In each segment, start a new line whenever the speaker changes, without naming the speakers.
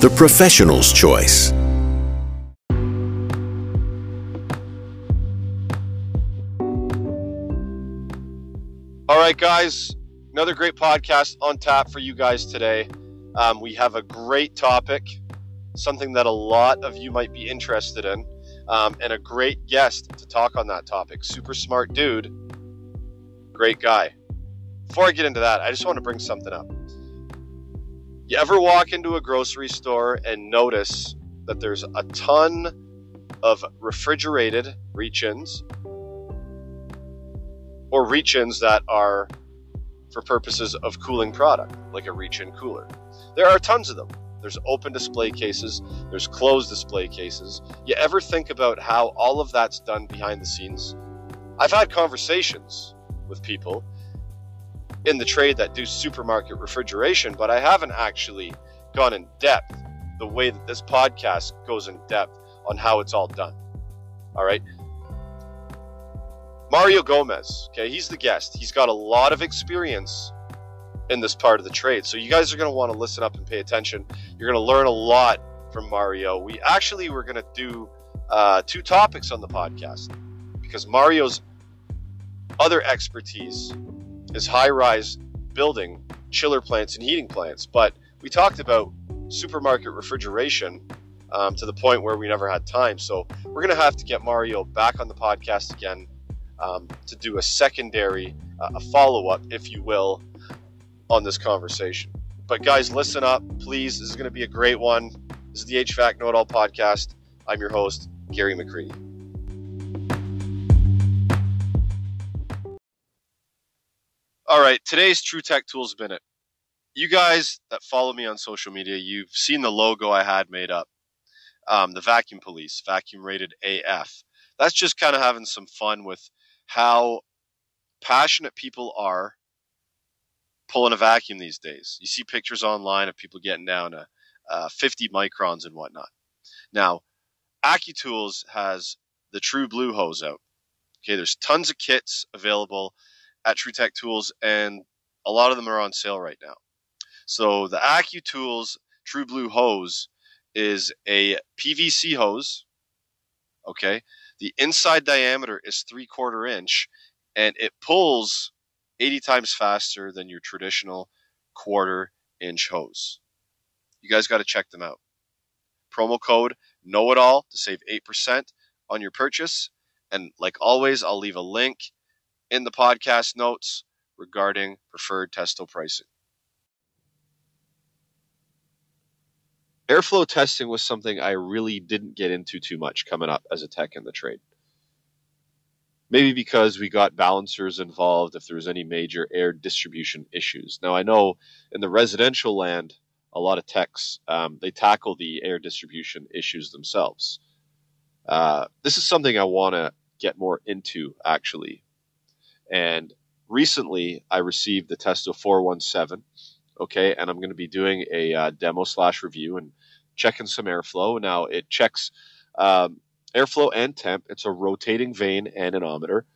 the professional's choice.
All right, guys, another great podcast on tap for you guys today. Um, we have a great topic, something that a lot of you might be interested in, um, and a great guest to talk on that topic. Super smart dude, great guy. Before I get into that, I just want to bring something up. You ever walk into a grocery store and notice that there's a ton of refrigerated reach ins or reach ins that are for purposes of cooling product, like a reach in cooler? There are tons of them. There's open display cases, there's closed display cases. You ever think about how all of that's done behind the scenes? I've had conversations with people in the trade that do supermarket refrigeration, but I haven't actually gone in depth the way that this podcast goes in depth on how it's all done. All right. Mario Gomez, okay, he's the guest. He's got a lot of experience in this part of the trade. So you guys are going to want to listen up and pay attention. You're going to learn a lot from Mario. We actually were going to do uh, two topics on the podcast because Mario's other expertise is high rise building chiller plants and heating plants. But we talked about supermarket refrigeration um, to the point where we never had time. So we're going to have to get Mario back on the podcast again um, to do a secondary, uh, a follow up, if you will, on this conversation. But guys, listen up, please. This is going to be a great one. This is the HVAC Know It All podcast. I'm your host, Gary McCreadie. All right, today's True Tech Tools Minute. You guys that follow me on social media, you've seen the logo I had made up. Um, the vacuum police, vacuum rated AF. That's just kind of having some fun with how passionate people are pulling a vacuum these days. You see pictures online of people getting down to uh, 50 microns and whatnot. Now, AccuTools has the True Blue hose out. Okay, there's tons of kits available at True Tech Tools, and a lot of them are on sale right now. So the AccuTools True Blue hose is a PVC hose. Okay, the inside diameter is three quarter inch, and it pulls 80 times faster than your traditional quarter inch hose. You guys got to check them out. Promo code Know It All to save 8% on your purchase. And like always, I'll leave a link in the podcast notes regarding preferred Testo pricing. Airflow testing was something I really didn't get into too much coming up as a tech in the trade. Maybe because we got balancers involved if there was any major air distribution issues. Now I know in the residential land, a lot of techs um, they tackle the air distribution issues themselves. Uh, this is something I want to get more into actually. And recently, I received the Testo 417 okay? And i'm going to be doing a uh, demo slash review and checking some airflow. Now it checks um, airflow and temp. It's a rotating vane anemometer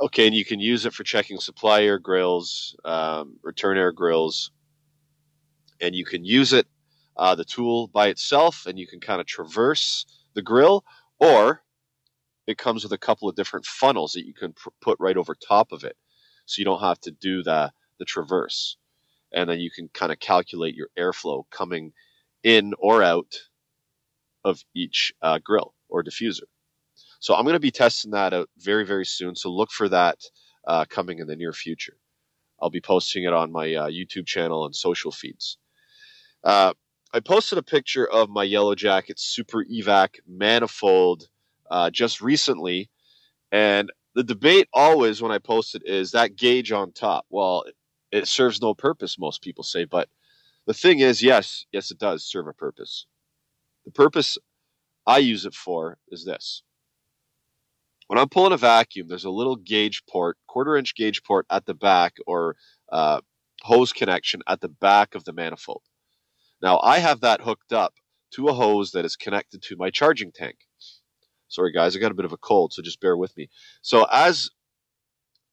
okay? And you can use it for checking supply air grills um, return air grills. And you can use it uh, the tool by itself and you can kind of traverse the grill or it comes with a couple of different funnels that you can pr- put right over top of it so you don't have to do the the traverse and then you can kind of calculate your airflow coming in or out of each uh, grill or diffuser. So I'm going to be testing that out very, very soon. So look for that uh, coming in the near future. I'll be posting it on my uh, YouTube channel and social feeds. Uh, I posted a picture of my Yellow Jacket Super Evac manifold uh, just recently, and the debate always when I post it is that gauge on top. Well, it serves no purpose, most people say, but The thing is, yes, yes, it does serve a purpose. The purpose I use it for is this. When I'm pulling a vacuum, there's a little gauge port, quarter inch gauge port at the back or uh, hose connection at the back of the manifold. Now I have that hooked up to a hose that is connected to my charging tank. Sorry guys, I got a bit of a cold, so just bear with me. So as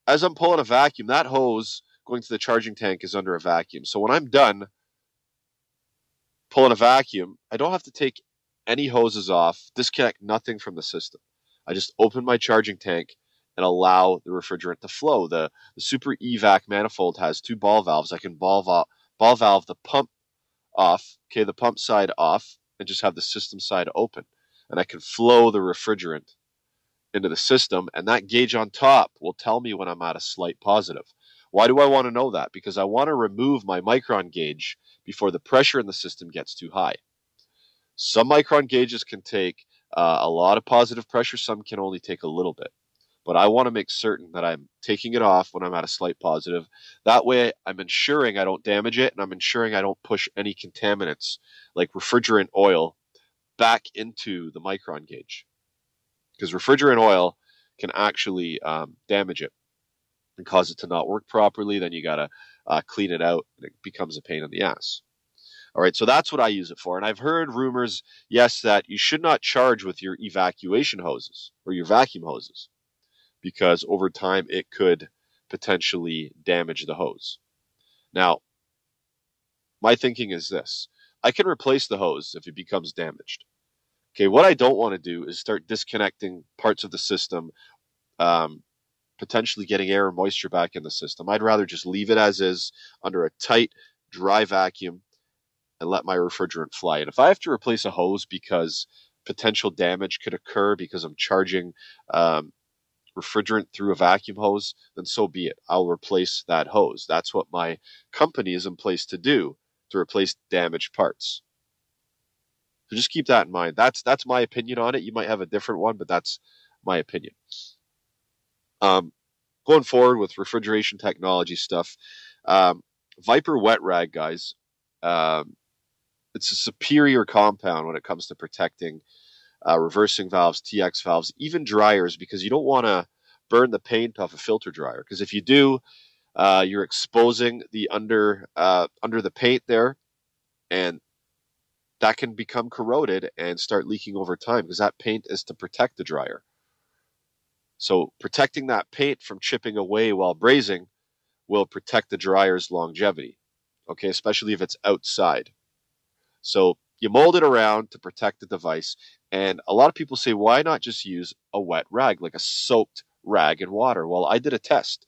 as I'm pulling a vacuum, that hose going to the charging tank is under a vacuum. So when I'm done pulling a vacuum, I don't have to take any hoses off, disconnect nothing from the system. I just open my charging tank and allow the refrigerant to flow. The, the Super Evac manifold has two ball valves. I can ball, ball valve the pump off, okay, the pump side off, and just have the system side open. And I can flow the refrigerant into the system, and that gauge on top will tell me when I'm at a slight positive. Why do I want to know that? Because I want to remove my micron gauge before the pressure in the system gets too high. Some micron gauges can take uh, a lot of positive pressure, some can only take a little bit. But I want to make certain that I'm taking it off when I'm at a slight positive. That way, I'm ensuring I don't damage it and I'm ensuring I don't push any contaminants like refrigerant oil back into the micron gauge. Because refrigerant oil can actually um, damage it and cause it to not work properly. Then you got to uh, clean it out and it becomes a pain in the ass. All right, so that's what I use it for. And I've heard rumors, yes, that you should not charge with your evacuation hoses or your vacuum hoses because over time it could potentially damage the hose. Now, my thinking is this I can replace the hose if it becomes damaged. Okay, what I don't want to do is start disconnecting parts of the system, um, potentially getting air and moisture back in the system. I'd rather just leave it as is under a tight, dry vacuum and let my refrigerant fly. And if I have to replace a hose because potential damage could occur because I'm charging um, refrigerant through a vacuum hose, then so be it. I'll replace that hose. That's what my company is in place to do to replace damaged parts. So just keep that in mind. That's that's my opinion on it. You might have a different one, but that's my opinion. Um, going forward with refrigeration technology stuff, um, Viper Wet Rag, guys, um, it's a superior compound when it comes to protecting uh, reversing valves, TX valves, even dryers, because you don't want to burn the paint off a filter dryer. Because if you do, uh, you're exposing the under uh, under the paint there, and that can become corroded and start leaking over time because that paint is to protect the dryer. So protecting that paint from chipping away while brazing will protect the dryer's longevity. Okay, especially if it's outside. So you mold it around to protect the device. And a lot of people say, why not just use a wet rag, like a soaked rag in water? Well, I did a test.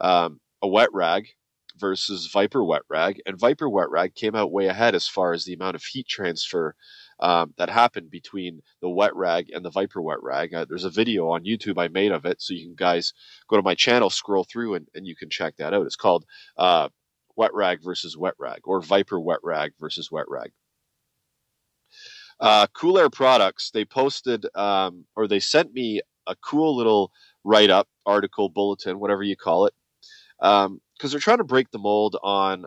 Um, a wet rag versus Viper wet rag, and Viper wet rag came out way ahead as far as the amount of heat transfer um, that happened between the wet rag and the Viper wet rag. Uh, there's a video on YouTube I made of it, so you can guys go to my channel, scroll through, and, and you can check that out. It's called uh, Wet Rag versus Wet Rag, or Viper Wet Rag versus Wet Rag. Uh, cool Air Products, they posted um, or they sent me a cool little write up, article, bulletin, whatever you call it, because um, they're trying to break the mold on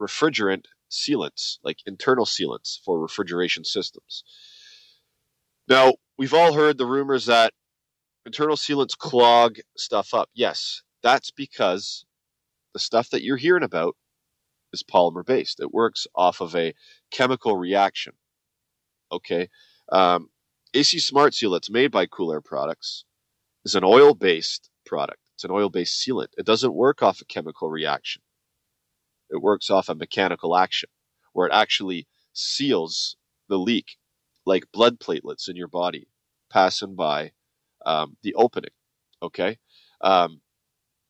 refrigerant sealants, like internal sealants for refrigeration systems. Now, we've all heard the rumors that internal sealants clog stuff up. Yes, that's because the stuff that you're hearing about is polymer based. It works off of a chemical reaction. Okay. Um, AC Smart Seal that's made by Cool Air Products is an oil based product. It's an oil based sealant. It doesn't work off a chemical reaction. It works off a mechanical action where it actually seals the leak like blood platelets in your body passing by um, the opening. Okay. Um,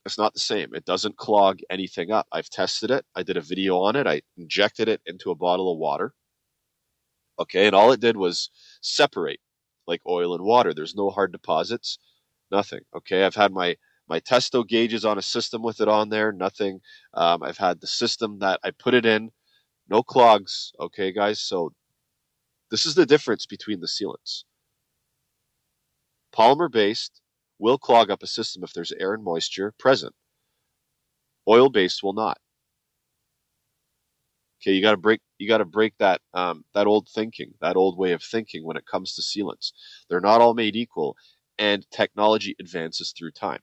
it's not the same. It doesn't clog anything up. I've tested it. I did a video on it. I injected it into a bottle of water. Okay, and all it did was separate like oil and water. There's no hard deposits, nothing. Okay, I've had my my testo gauges on a system with it on there, nothing. Um, I've had the system that I put it in, no clogs. Okay, guys, so this is the difference between the sealants. Polymer based will clog up a system if there's air and moisture present. Oil based will not. Okay, you got to break you got to break that um, that old thinking, that old way of thinking when it comes to sealants. They're not all made equal, and technology advances through time.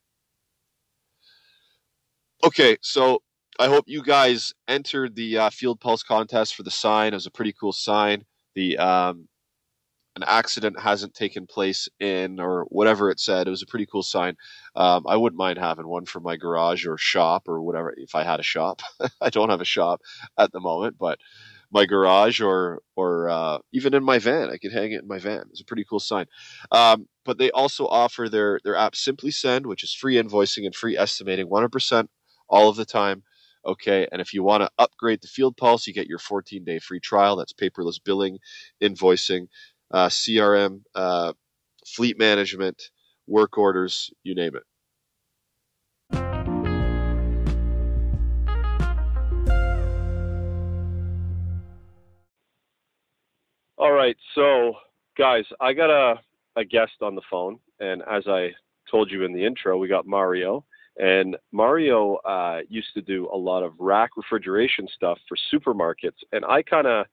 Okay, so I hope you guys entered the uh, Field Pulse contest for the sign. It was a pretty cool sign. The um, an accident hasn't taken place in or whatever it said. It was a pretty cool sign. Um, I wouldn't mind having one for my garage or shop or whatever if I had a shop. I don't have a shop at the moment, but my garage or or uh, even in my van, I could hang it in my van. It's a pretty cool sign. Um, but they also offer their their app Simply Send, which is free invoicing and free estimating, 100% all of the time. Okay, and if you want to upgrade the Field Pulse, you get your 14 day free trial. That's paperless billing, invoicing, uh, CRM, uh, fleet management, work orders, you name it. All right, so guys, I got a, a guest on the phone, and as I told you in the intro, we got Mario. And Mario uh, used to do a lot of rack refrigeration stuff for supermarkets, and I kind of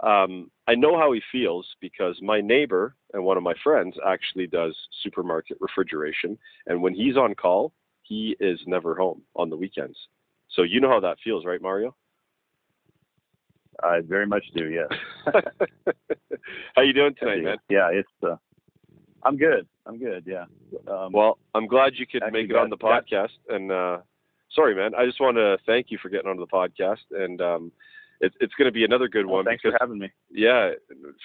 um, I know how he feels because my neighbor and one of my friends actually does supermarket refrigeration, and when he's on call, he is never home on the weekends. So you know how that feels, right, Mario?
I very much do. Yeah.
how you doing tonight, man?
Yeah, it's. Uh, I'm good. I'm good. Yeah.
Um, well, I'm glad you could make it on the podcast. And uh, sorry, man. I just want to thank you for getting onto the podcast. And um, it's it's going to be another good
well,
one.
Thanks
because,
for having me.
Yeah,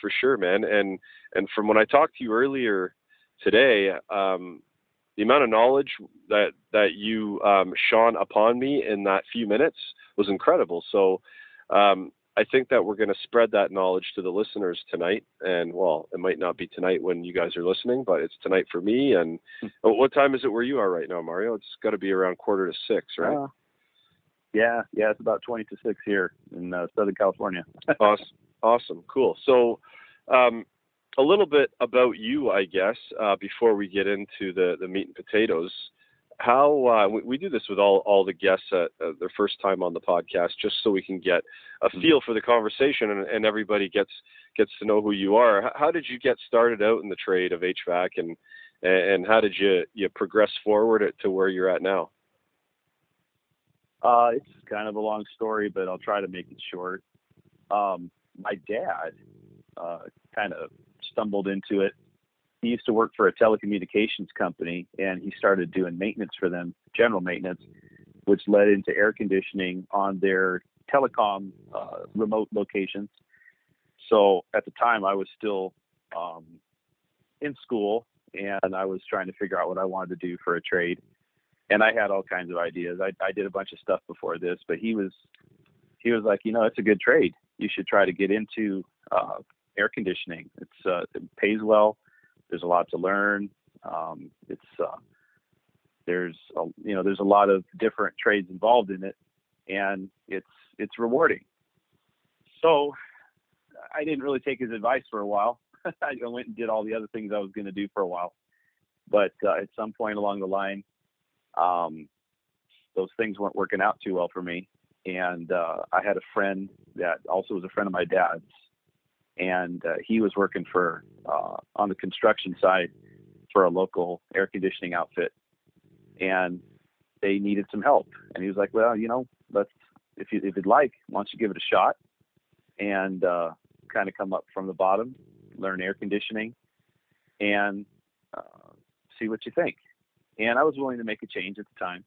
for sure, man. And and from when I talked to you earlier today, um, the amount of knowledge that that you um, shone upon me in that few minutes was incredible. So. Um, I think that we're going to spread that knowledge to the listeners tonight. And well, it might not be tonight when you guys are listening, but it's tonight for me. And hmm. what time is it where you are right now, Mario? It's got to be around quarter to six, right? Uh,
yeah, yeah, it's about 20 to 6 here in uh, Southern California.
awesome. Awesome. Cool. So, um, a little bit about you, I guess, uh, before we get into the, the meat and potatoes. How uh, we, we, do this with all, all the guests at uh, their first time on the podcast, just so we can get a mm-hmm. feel for the conversation and, and everybody gets gets to know who you are. How did you get started out in the trade of HVAC, and and how did you you progress forward to where you're at now?
Uh, it's kind of a long story, but I'll try to make it short. Um, my dad uh, kind of stumbled into it. He used to work for a telecommunications company, and he started doing maintenance for them, general maintenance, which led into air conditioning on their telecom uh, remote locations. So at the time, I was still um, in school, and I was trying to figure out what I wanted to do for a trade and I had all kinds of ideas. I, I did a bunch of stuff before this, but he was he was like, you know, it's a good trade. You should try to get into uh, air conditioning. It's uh, it pays well. There's a lot to learn. Um, it's uh, there's a, you know there's a lot of different trades involved in it, and it's it's rewarding. So I didn't really take his advice for a while. I went and did all the other things I was going to do for a while. But uh, at some point along the line, um, those things weren't working out too well for me. And uh, I had a friend that also was a friend of my dad's, and uh, he was working for uh, on the construction side for a local air conditioning outfit, and they needed some help. And he was like, "Well, you know, let's if you if you'd like, why don't you give it a shot and uh, kind of come up from the bottom, learn air conditioning, and uh, see what you think." and I was willing to make a change at the time.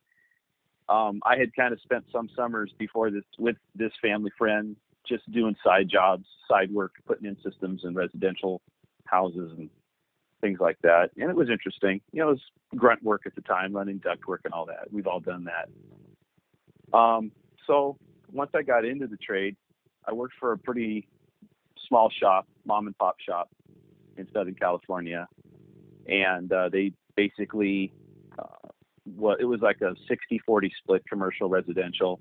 Um, I had kind of spent some summers before this with this family friend, just doing side jobs, side work, putting in systems in residential houses and things like that. And it was interesting. You know, it was grunt work at the time, running duct work and all that. We've all done that. Um, so once I got into the trade, I worked for a pretty small shop, mom and pop shop in Southern California, and uh, they basically uh, well, it was like a 60-40 split commercial residential,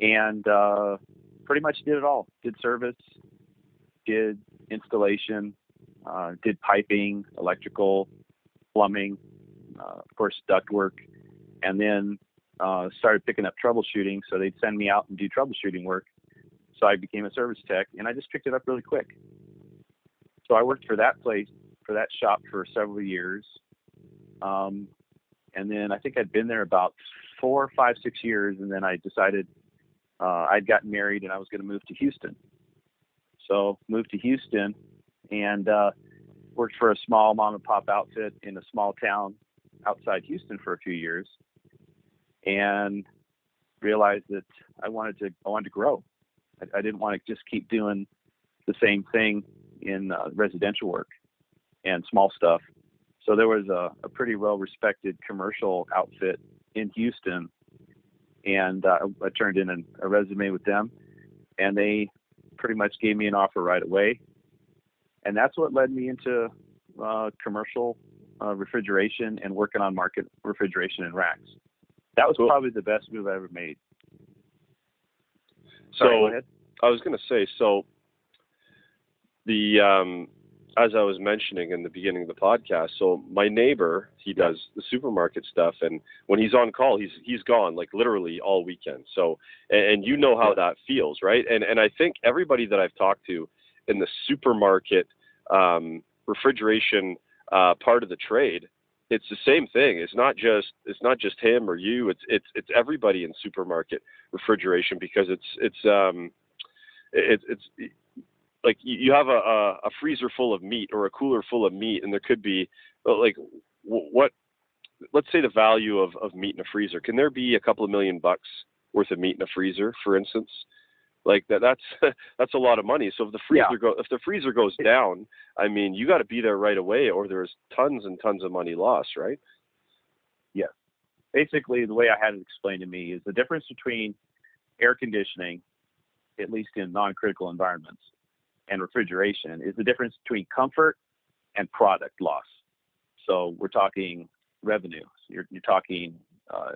and uh, pretty much did it all. Did service, did installation, uh, did piping, electrical, plumbing, uh, of course duct work, and then uh, started picking up troubleshooting. So they'd send me out and do troubleshooting work. So I became a service tech, and I just picked it up really quick. So I worked for that place, for that shop for several years. Um, and then I think I'd been there about four, five, six years, and then I decided uh, I'd gotten married and I was going to move to Houston. So moved to Houston and uh, worked for a small mom and pop outfit in a small town outside Houston for a few years, and realized that I wanted to I wanted to grow. I, I didn't want to just keep doing the same thing in uh, residential work and small stuff. So there was a, a pretty well respected commercial outfit in Houston, and uh, I turned in an, a resume with them, and they pretty much gave me an offer right away. And that's what led me into uh, commercial uh, refrigeration and working on market refrigeration and racks. That was
Cool.
probably the best move I ever made.
So
Sorry, go ahead.
I was going to say, so the um, as I was mentioning in the beginning of the podcast, so my neighbor he does the supermarket stuff, and when he's on call, he's he's gone like literally all weekend. So and, and you know how that feels, right? And and I think everybody that I've talked to in the supermarket um, refrigeration uh, part of the trade, it's the same thing. It's not just it's not just him or you. It's it's it's everybody in supermarket refrigeration because it's it's um it, it's like you have a, a a freezer full of meat or a cooler full of meat, and there could be uh, like what let's say the value of of meat in a freezer. Can there be a couple of million bucks worth of meat in a freezer, for instance? Like that that's that's a lot of money. So if the freezer
Yeah.
go if the freezer goes down, I mean you got to be there right away, or there's tons and tons of money lost, right? Yeah.
Basically the way I had it explained to me is the difference between air conditioning, at least in non-critical environments, and refrigeration is the difference between comfort and product loss. So we're talking revenue. You're, you're talking uh,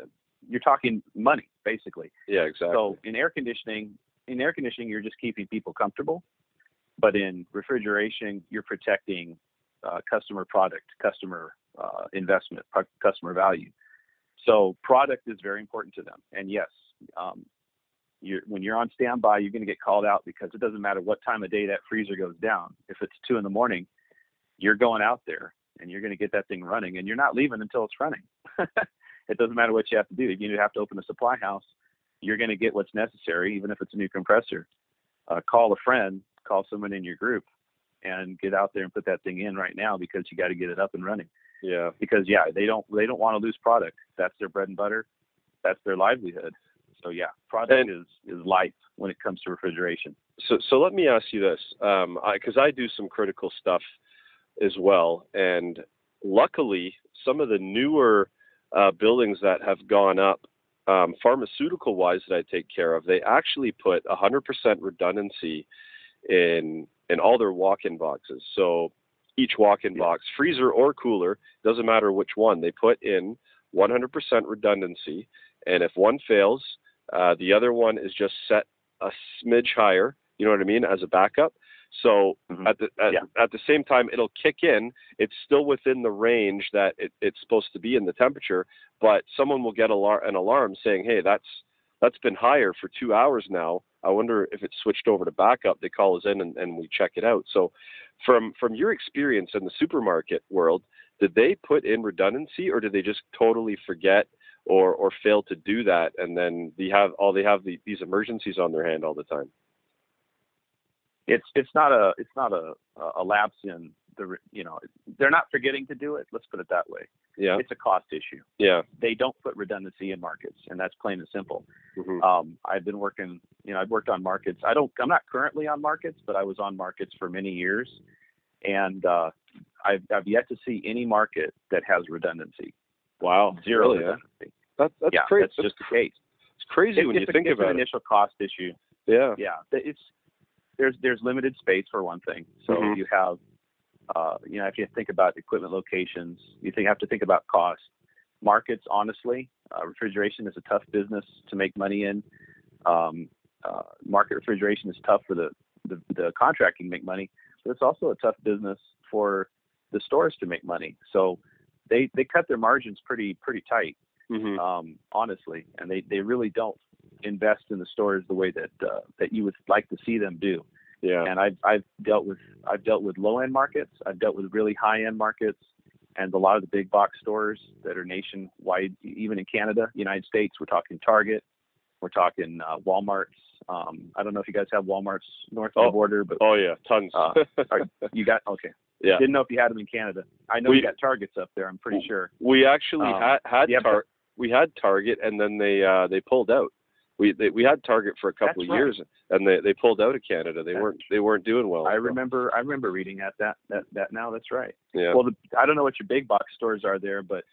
you're talking money basically.
Yeah, exactly.
So in air conditioning, in air conditioning, you're just keeping people comfortable, but in refrigeration, you're protecting uh, customer product, customer uh, investment, cu- customer value. So product is very important to them. And yes, um, you're, when you're on standby, you're going to get called out because it doesn't matter what time of day that freezer goes down. If it's two in the morning, you're going out there and you're going to get that thing running, and you're not leaving until it's running. it doesn't matter what you have to do. If you have to open a supply house, you're going to get what's necessary, even if it's a new compressor. Uh, call a friend, call someone in your group, and get out there and put that thing in right now because you got to get it up and running.
yeah.
Because yeah, they don't they don't want to lose product. That's their bread and butter. That's their livelihood. So yeah, product
And-
is is life when it comes to refrigeration.
So, so let me ask you this, because I, 'cause I do some critical stuff as well, and luckily, some of the newer uh, buildings that have gone up, um, pharmaceutical-wise, that I take care of, they actually put 100% redundancy in in all their walk-in boxes. So each walk-in
Yeah.
box, freezer or cooler, doesn't matter which one, they put in 100% redundancy, and if one fails, uh, the other one is just set a smidge higher. You know what I mean, as a backup. So
Mhm.
at the at,
Yeah.
at the same time, it'll kick in. It's still within the range that it, it's supposed to be in the temperature, but someone will get alar- an alarm saying, "Hey, that's that's been higher for two hours now. I wonder if it's switched over to backup." They call us in and, and we check it out. So, from from your experience in the supermarket world, did they put in redundancy, or did they just totally forget? Or, or fail to do that, and then they have all they have the, these emergencies on their hand all the time.
It's it's not a it's not a a lapse in the you know they're not forgetting to do it. Let's put it that way.
Yeah,
It's a cost issue.
yeah.
They don't put redundancy in markets, and that's plain and simple.
hmm
Um, I've been working, you know, I've worked on markets. I don't, I'm not currently on markets, but I was on markets for many years, and uh, I've, I've yet to see any market that has redundancy.
Wow,
Zero
really?
redundancy.
That's that's
yeah,
crazy.
that's just the case.
it's crazy when
it's
you
a,
think
it's
about
an
it.
initial cost issue.
Yeah,
Yeah, it's there's there's limited space for one thing. So
Mhm.
you have, uh, you know, if you think about equipment locations, you think have to think about cost. Markets, honestly, uh, refrigeration is a tough business to make money in. Um, uh, market refrigeration is tough for the, the the contracting to make money, but it's also a tough business for the stores to make money. So they they cut their margins pretty pretty tight
hmm
um, honestly, and they, they really don't invest in the stores the way that uh, that you would like to see them do.
Yeah.
And I've I've dealt with I've dealt with low end markets. I've dealt with really high end markets, and a lot of the big box stores that are nationwide, even in Canada, United States. We're talking Target, we're talking uh, Walmart's. Um, I don't know if you guys have Walmart's north of
Oh.
the border, but
Oh yeah, tons.
Uh, are- you got okay.
yeah.
Didn't know if you had them in Canada. I know
We-
you got Targets up there. I'm pretty sure.
We actually
Um,
had had
yeah,
tar- we had Target and then they uh they pulled out. We they, we had Target for a couple of years and they they pulled out of Canada. They
That's-
weren't they weren't doing well.
I remember I remember reading that that that that now. That's right.
Yeah.
Well, the, I don't know what your big box stores are there, but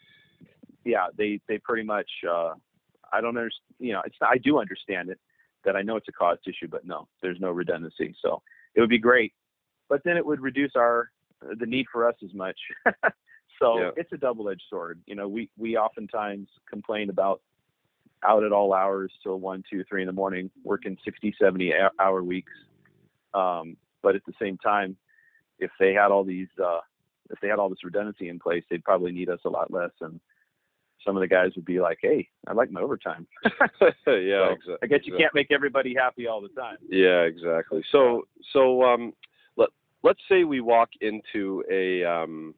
yeah, they they pretty much. Uh, I don't understand. You know, it's I do understand it that I know it's a cost issue, but no, there's no redundancy. So it would be great, but then it would reduce our the need for us as much. so
Yeah.
it's a double-edged sword. You know, we we oftentimes complain about out at all hours till one, two, three in the morning, working 60, 70 hour weeks. Um, but at the same time, if they had all these, uh, if they had all this redundancy in place, they'd probably need us a lot less. And some of the guys would be like, "Hey, I like my overtime."
yeah,
So,
exactly.
I guess you can't make everybody happy all the time.
Yeah, exactly. So so um let let's say we walk into a um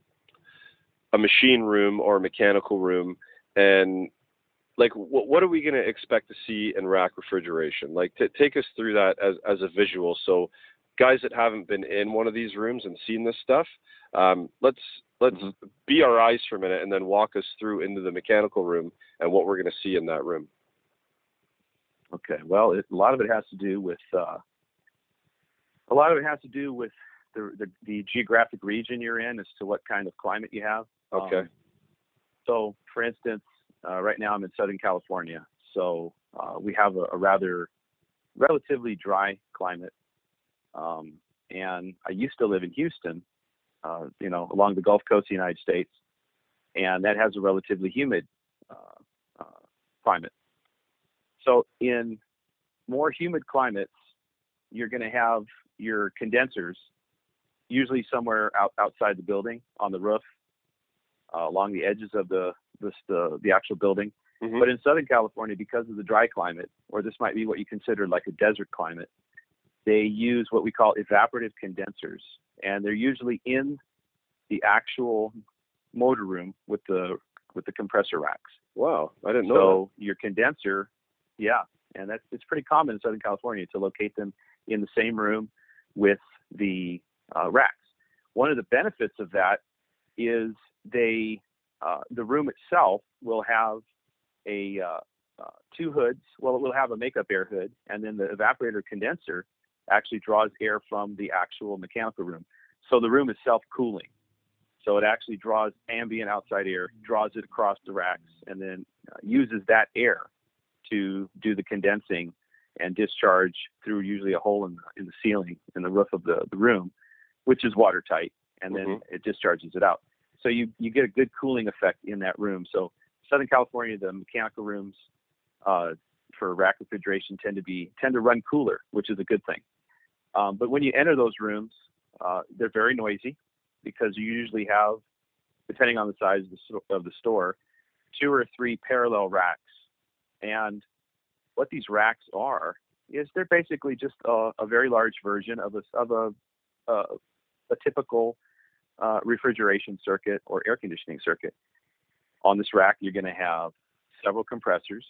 a machine room or a mechanical room and like what what are we going to expect to see in rack refrigeration? Like t- take us through that as as a visual so guys that haven't been in one of these rooms and seen this stuff um let's let's
Mhm.
be our eyes for a minute and then walk us through into the mechanical room and what we're going to see in that room.
Okay. Well, it, a lot of it has to do with uh, a lot of it has to do with the, the the geographic region you're in as to what kind of climate you have.
Okay.
Um, so, for instance, uh, right now I'm in Southern California, so uh, we have a, a rather relatively dry climate. Um, and I used to live in Houston, uh, you know, along the Gulf Coast of the United States, and that has a relatively humid uh, uh, climate. So, in more humid climates, you're going to have your condensers usually somewhere out, outside the building on the roof uh, along the edges of the, the the the actual building.
Mhm.
But in Southern California, because of the dry climate, or this might be what you consider like a desert climate, they use what we call evaporative condensers, and they're usually in the actual motor room with the with the compressor racks.
Wow, I didn't know
So your condenser, yeah, and that's it's pretty common in Southern California to locate them in the same room with the uh, racks. One of the benefits of that is they uh, the room itself will have a uh, uh, two hoods. Well, it will have a makeup air hood, and then the evaporator condenser actually draws air from the actual mechanical room. So the room is self-cooling. So it actually draws ambient outside air, draws it across the racks, and then uh, uses that air to do the condensing and discharge through usually a hole in the, in the ceiling in the roof of the, the room, which is watertight, and then
Mhm.
it discharges it out. So you, you get a good cooling effect in that room. So Southern California, the mechanical rooms uh, for rack refrigeration tend to be tend to run cooler, which is a good thing. Um, but when you enter those rooms, uh, they're very noisy because you usually have, depending on the size of the, of the store, two or three parallel racks. And what these racks are is they're basically just a, a very large version of a of a a typical uh, refrigeration circuit or air conditioning circuit. On this rack, you're going to have several compressors.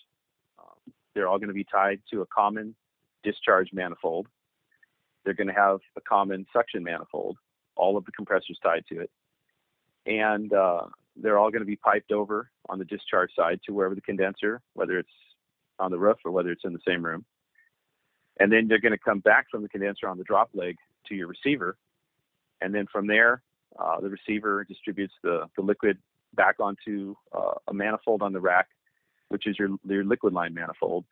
Um, they're all going to be tied to a common discharge manifold. They're going to have a common suction manifold, all of the compressors tied to it. And uh, they're all going to be piped over on the discharge side to wherever the condenser, whether it's on the roof or whether it's in the same room. And then they're going to come back from the condenser on the drop leg to your receiver. And then from there, uh, the receiver distributes the, the liquid back onto uh, a manifold on the rack, which is your, your liquid line manifold.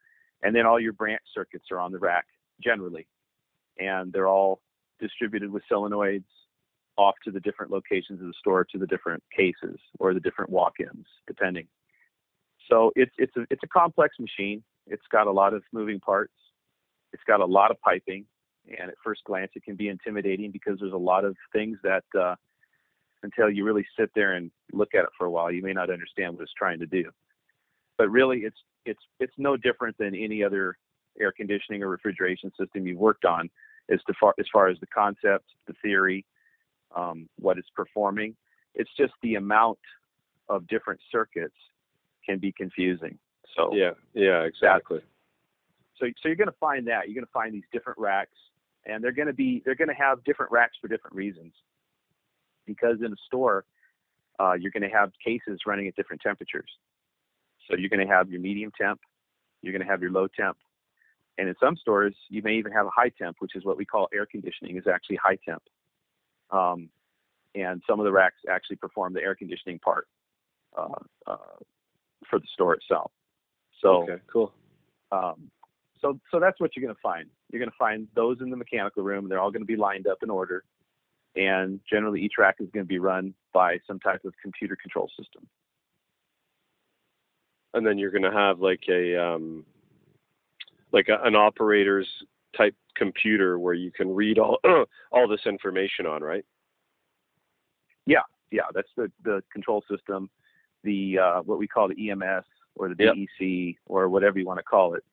And then all your branch circuits are on the rack generally. And they're all distributed with solenoids off to the different locations of the store to the different cases or the different walk-ins, depending. So it's it's a it's a complex machine. It's got a lot of moving parts. It's got a lot of piping, and at first glance, it can be intimidating because there's a lot of things that uh, until you really sit there and look at it for a while, you may not understand what it's trying to do. but really, it's it's it's no different than any other air conditioning or refrigeration system you've worked on, as to far as far as the concept, the theory, um, what it's performing. It's just the amount of different circuits can be confusing. So
Yeah, yeah, exactly.
so so you're going to find that you're going to find these different racks, and they're going to be they're going to have different racks for different reasons. Because in a store, uh, you're going to have cases running at different temperatures. So you're going to have your medium temp, you're going to have your low temp, and in some stores you may even have a high temp, which is what we call air conditioning, is actually high temp. Um, and some of the racks actually perform the air conditioning part uh, uh, for the store itself. So
okay, cool.
um, so, so that's what you're going to find. You're going to find those in the mechanical room. They're all going to be lined up in order, and generally each rack is going to be run by some type of computer control system.
And then you're going to have like a um, like a, an operator's type computer where you can read all all this information on, right?
Yeah, yeah, that's the the control system, the uh, what we call the EMS or the
Yep.
BEC or whatever you want to call it,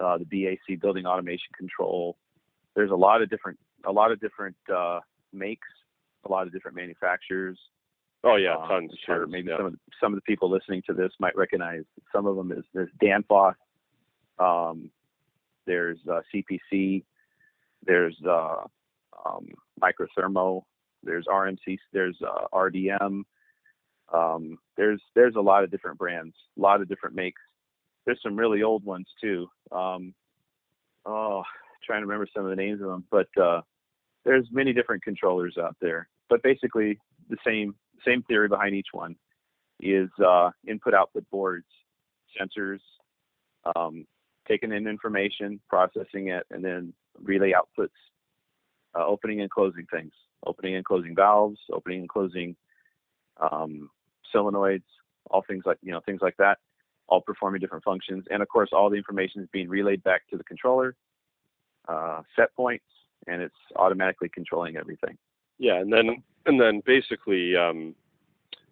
uh, the BAC, building automation control. There's a lot of different a lot of different uh, makes, a lot of different manufacturers.
Oh yeah,
Um,
tons.
Sure maybe
yeah.
some of the, some of the people listening to this might recognize some of them. Is there's Danfoss, um, there's uh, CPC, there's uh, um, Microthermo, there's RMC, there's uh, RDM. Um, there's there's a lot of different brands, a lot of different makes. There's some really old ones too. Um, oh, trying to remember some of the names of them, but uh, there's many different controllers out there. But basically, the same same theory behind each one is uh, input output boards, sensors, um, taking in information, processing it, and then relay outputs, uh, opening and closing things, opening and closing valves, opening and closing um, solenoids, all things like you know things like that, all performing different functions, and of course all the information is being relayed back to the controller, uh, set points, and it's automatically controlling everything.
Yeah, and then and then basically, um,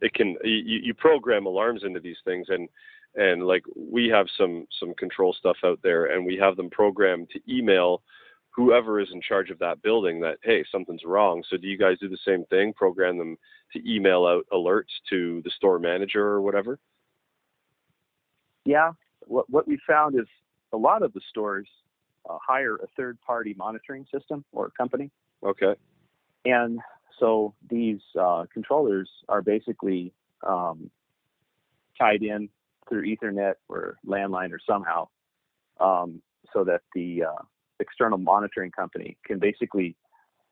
it can you, you program alarms into these things, and and like we have some some control stuff out there, and we have them programmed to email whoever is in charge of that building that hey something's wrong. So do you guys do the same thing? Program them to email out alerts to the store manager or whatever.
Yeah, what what we found is a lot of the stores uh, hire a third party monitoring system or company.
Okay.
And so these uh, controllers are basically um, tied in through Ethernet or landline or somehow, um, so that the uh, external monitoring company can basically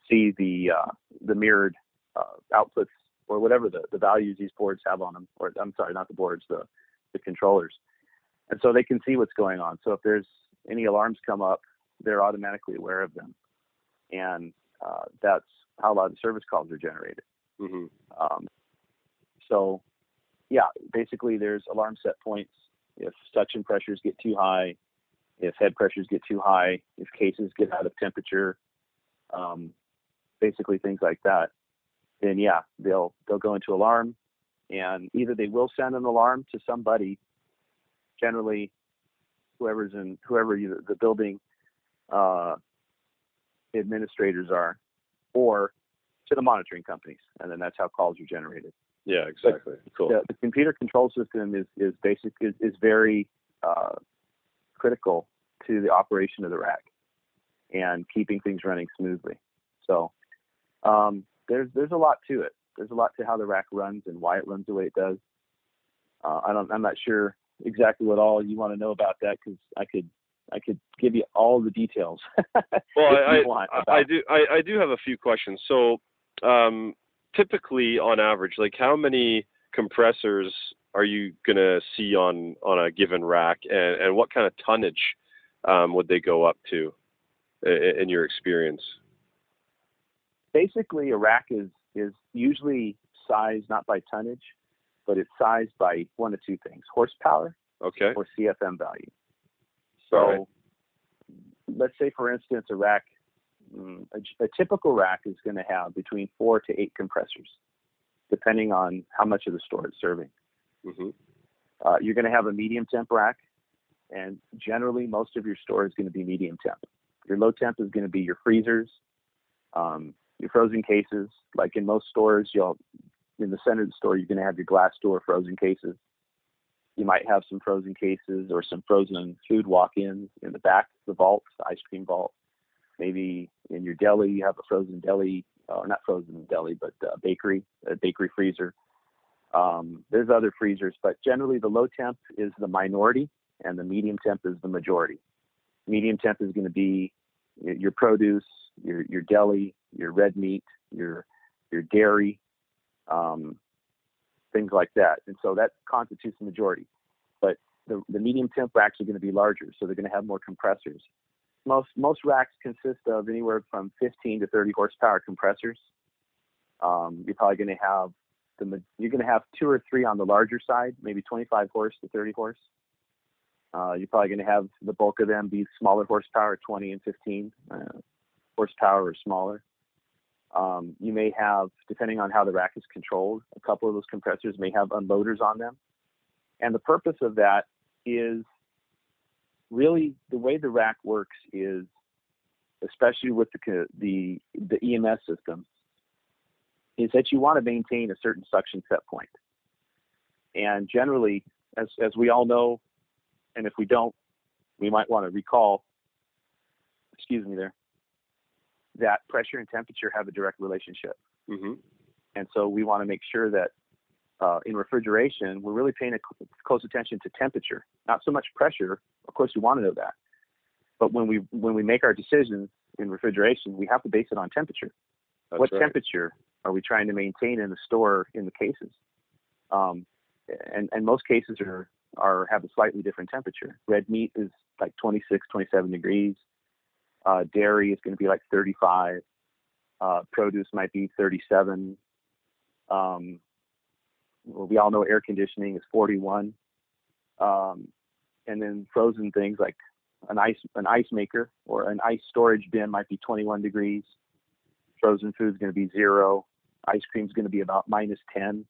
see the uh, the mirrored uh, outputs or whatever the, the values these boards have on them. Or I'm sorry, not the boards, the the controllers. And so they can see what's going on. So if there's any alarms come up, they're automatically aware of them, and uh, that's how a lot of the service calls are generated.
hmm
Um, so, yeah, basically there's alarm set points. If suction pressures get too high, if head pressures get too high, if cases get out of temperature, um, basically things like that, then yeah, they'll they'll go into alarm, and either they will send an alarm to somebody, generally whoever's in whoever you, the building uh, administrators are, or to the monitoring companies, and then that's how calls are generated.
Yeah, exactly. Cool.
The, the computer control system is is basic is, is very uh, critical to the operation of the rack and keeping things running smoothly. So um, there's there's a lot to it. There's a lot to how the rack runs and why it runs the way it does. Uh, I don't I'm not sure exactly what all you want to know about that because I could I could give you all the details.
Well, I, I, I do I, I do have a few questions. So, um, typically on average, like how many compressors are you gonna see on on a given rack, and, and what kind of tonnage um, would they go up to, in, in your experience?
basically a rack is is usually sized not by tonnage, but it's sized by one of two things: horsepower
Okay.
or CFM value. So,
right.
let's say, for instance, a rack, a, a typical rack is going to have between four to eight compressors, depending on how much of the store it's serving.
hmm
Uh, you're going to have a medium temp rack, and generally most of your store is going to be medium temp. Your low temp is going to be your freezers, um, your frozen cases. Like in most stores, you'll in the center of the store, you're going to have your glass door frozen cases. You might have some frozen cases or some frozen food walk-ins in the back, the vault, the ice cream vault. Maybe in your deli, you have a frozen deli, or not frozen deli, but a bakery, a bakery freezer. Um, there's other freezers, but generally the low temp is the minority and the medium temp is the majority. Medium temp is going to be your produce, your your deli, your red meat, your your dairy, um, things like that. And so that constitutes the majority. But the, the medium temp are actually going to be larger, so they're going to have more compressors. Most most racks consist of anywhere from 15 to 30 horsepower compressors. Um, you're probably going to have the you're going to have two or three on the larger side, maybe 25 horse to 30 horse. Uh, you're probably going to have the bulk of them be smaller horsepower, 20 and 15 uh, horsepower or smaller. Um, you may have, depending on how the rack is controlled, a couple of those compressors may have unloaders on them. And the purpose of that is really the way the rack works is, especially with the, the, the EMS system, is that you want to maintain a certain suction set point. And generally, as, as we all know, and if we don't, we might want to recall, excuse me there, that pressure and temperature have a direct relationship.
Mm-hmm.
And so we want to make sure that uh, in refrigeration, we're really paying close attention to temperature, not so much pressure. Of course, we want to know that. But when we when we make our decisions in refrigeration, we have to base it on temperature.
That's
what
right.
temperature are we trying to maintain in the store in the cases? Um, and, and most cases are, are have a slightly different temperature. Red meat is like 26, 27 degrees. Uh, dairy is going to be like 35. Uh, produce might be 37. Um, well, we all know air conditioning is 41. Um, and then frozen things like an ice an ice maker or an ice storage bin might be 21 degrees. Frozen food is going to be zero. Ice cream is going to be about minus 10.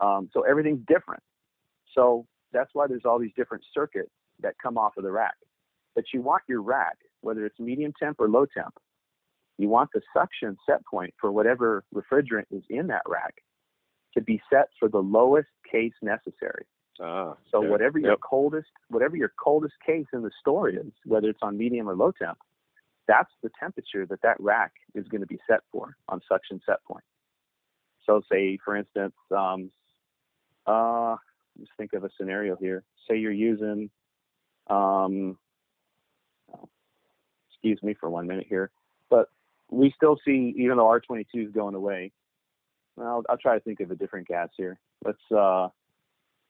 Um, so everything's different. So that's why there's all these different circuits that come off of the rack. But you want your rack, whether it's medium temp or low temp, you want the suction set point for whatever refrigerant is in that rack to be set for the lowest case necessary.
Ah,
So
okay.
whatever your
Yep.
coldest, whatever your coldest case in the store is, whether it's on medium or low temp, that's the temperature that that rack is going to be set for on suction set point. So say, for instance, um, uh, let's think of a scenario here. Say you're using, um, excuse me for one minute here, but we still see, even though R22 is going away, well, I'll try to think of a different gas here. Let's, uh,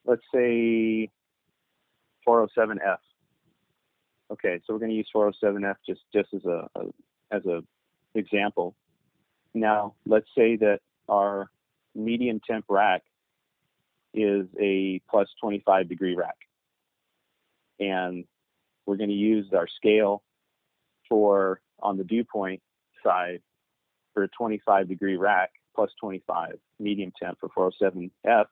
let's say 407F. Okay, so we're going to use 407F just just as a, a as a example. Now, let's say that our medium temp rack is a plus 25 degree rack, and we're going to use our scale for on the dew point side for a 25 degree rack plus 25 medium temp for 407F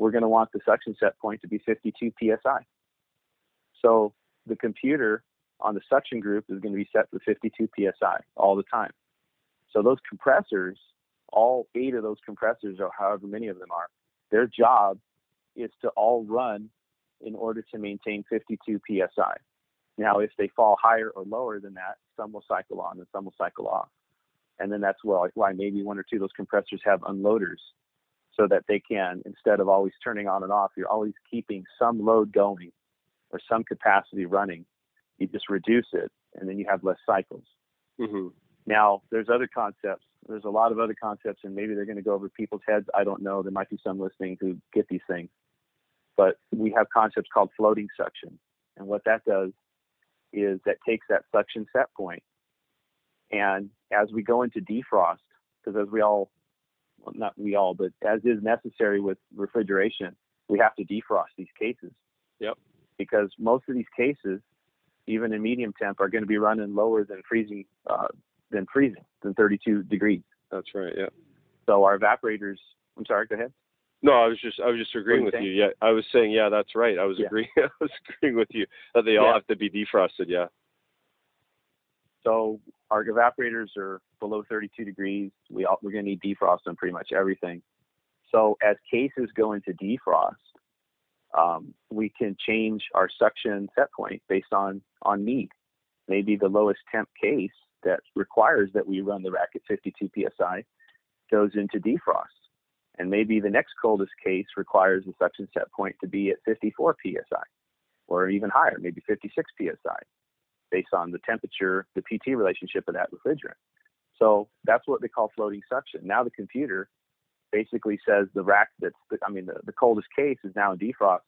we're going to want the suction set point to be 52 psi. So the computer on the suction group is going to be set for 52 psi all the time. So those compressors, all eight of those compressors, or however many of them are, their job is to all run in order to maintain 52 psi. Now, if they fall higher or lower than that, some will cycle on and some will cycle off. And then that's why, why maybe one or two of those compressors have unloaders so that they can, instead of always turning on and off, you're always keeping some load going or some capacity running. You just reduce it and then you have less cycles.
hmm
Now, there's other concepts. There's a lot of other concepts, and maybe they're going to go over people's heads. I don't know. There might be some listening who get these things. But we have concepts called floating suction. And what that does is that takes that suction set point, and as we go into defrost, because as we all well, not we all, but as is necessary with refrigeration, we have to defrost these cases.
Yep.
Because most of these cases, even in medium temp, are going to be running lower than freezing, uh, than freezing, than 32 degrees.
That's right. Yeah.
So our evaporators, I'm sorry, go ahead.
No, I was just I was just agreeing with
saying?
you. Yeah, I was saying yeah, that's right. I was
Yeah.
agreeing. I was agreeing with you that they all
Yeah.
have to be defrosted. Yeah.
So our evaporators are below 32 degrees. We all, we're going to need defrost on pretty much everything. So as cases go into defrost, um, we can change our suction set point based on on need. Maybe the lowest temp case that requires that we run the rack at 52 psi goes into defrost, and maybe the next coldest case requires the suction set point to be at 54 psi, or even higher, maybe 56 psi based on the temperature, the PT relationship of that refrigerant. So that's what they call floating suction. Now the computer basically says the rack that's, the, I mean, the, the coldest case is now in defrost.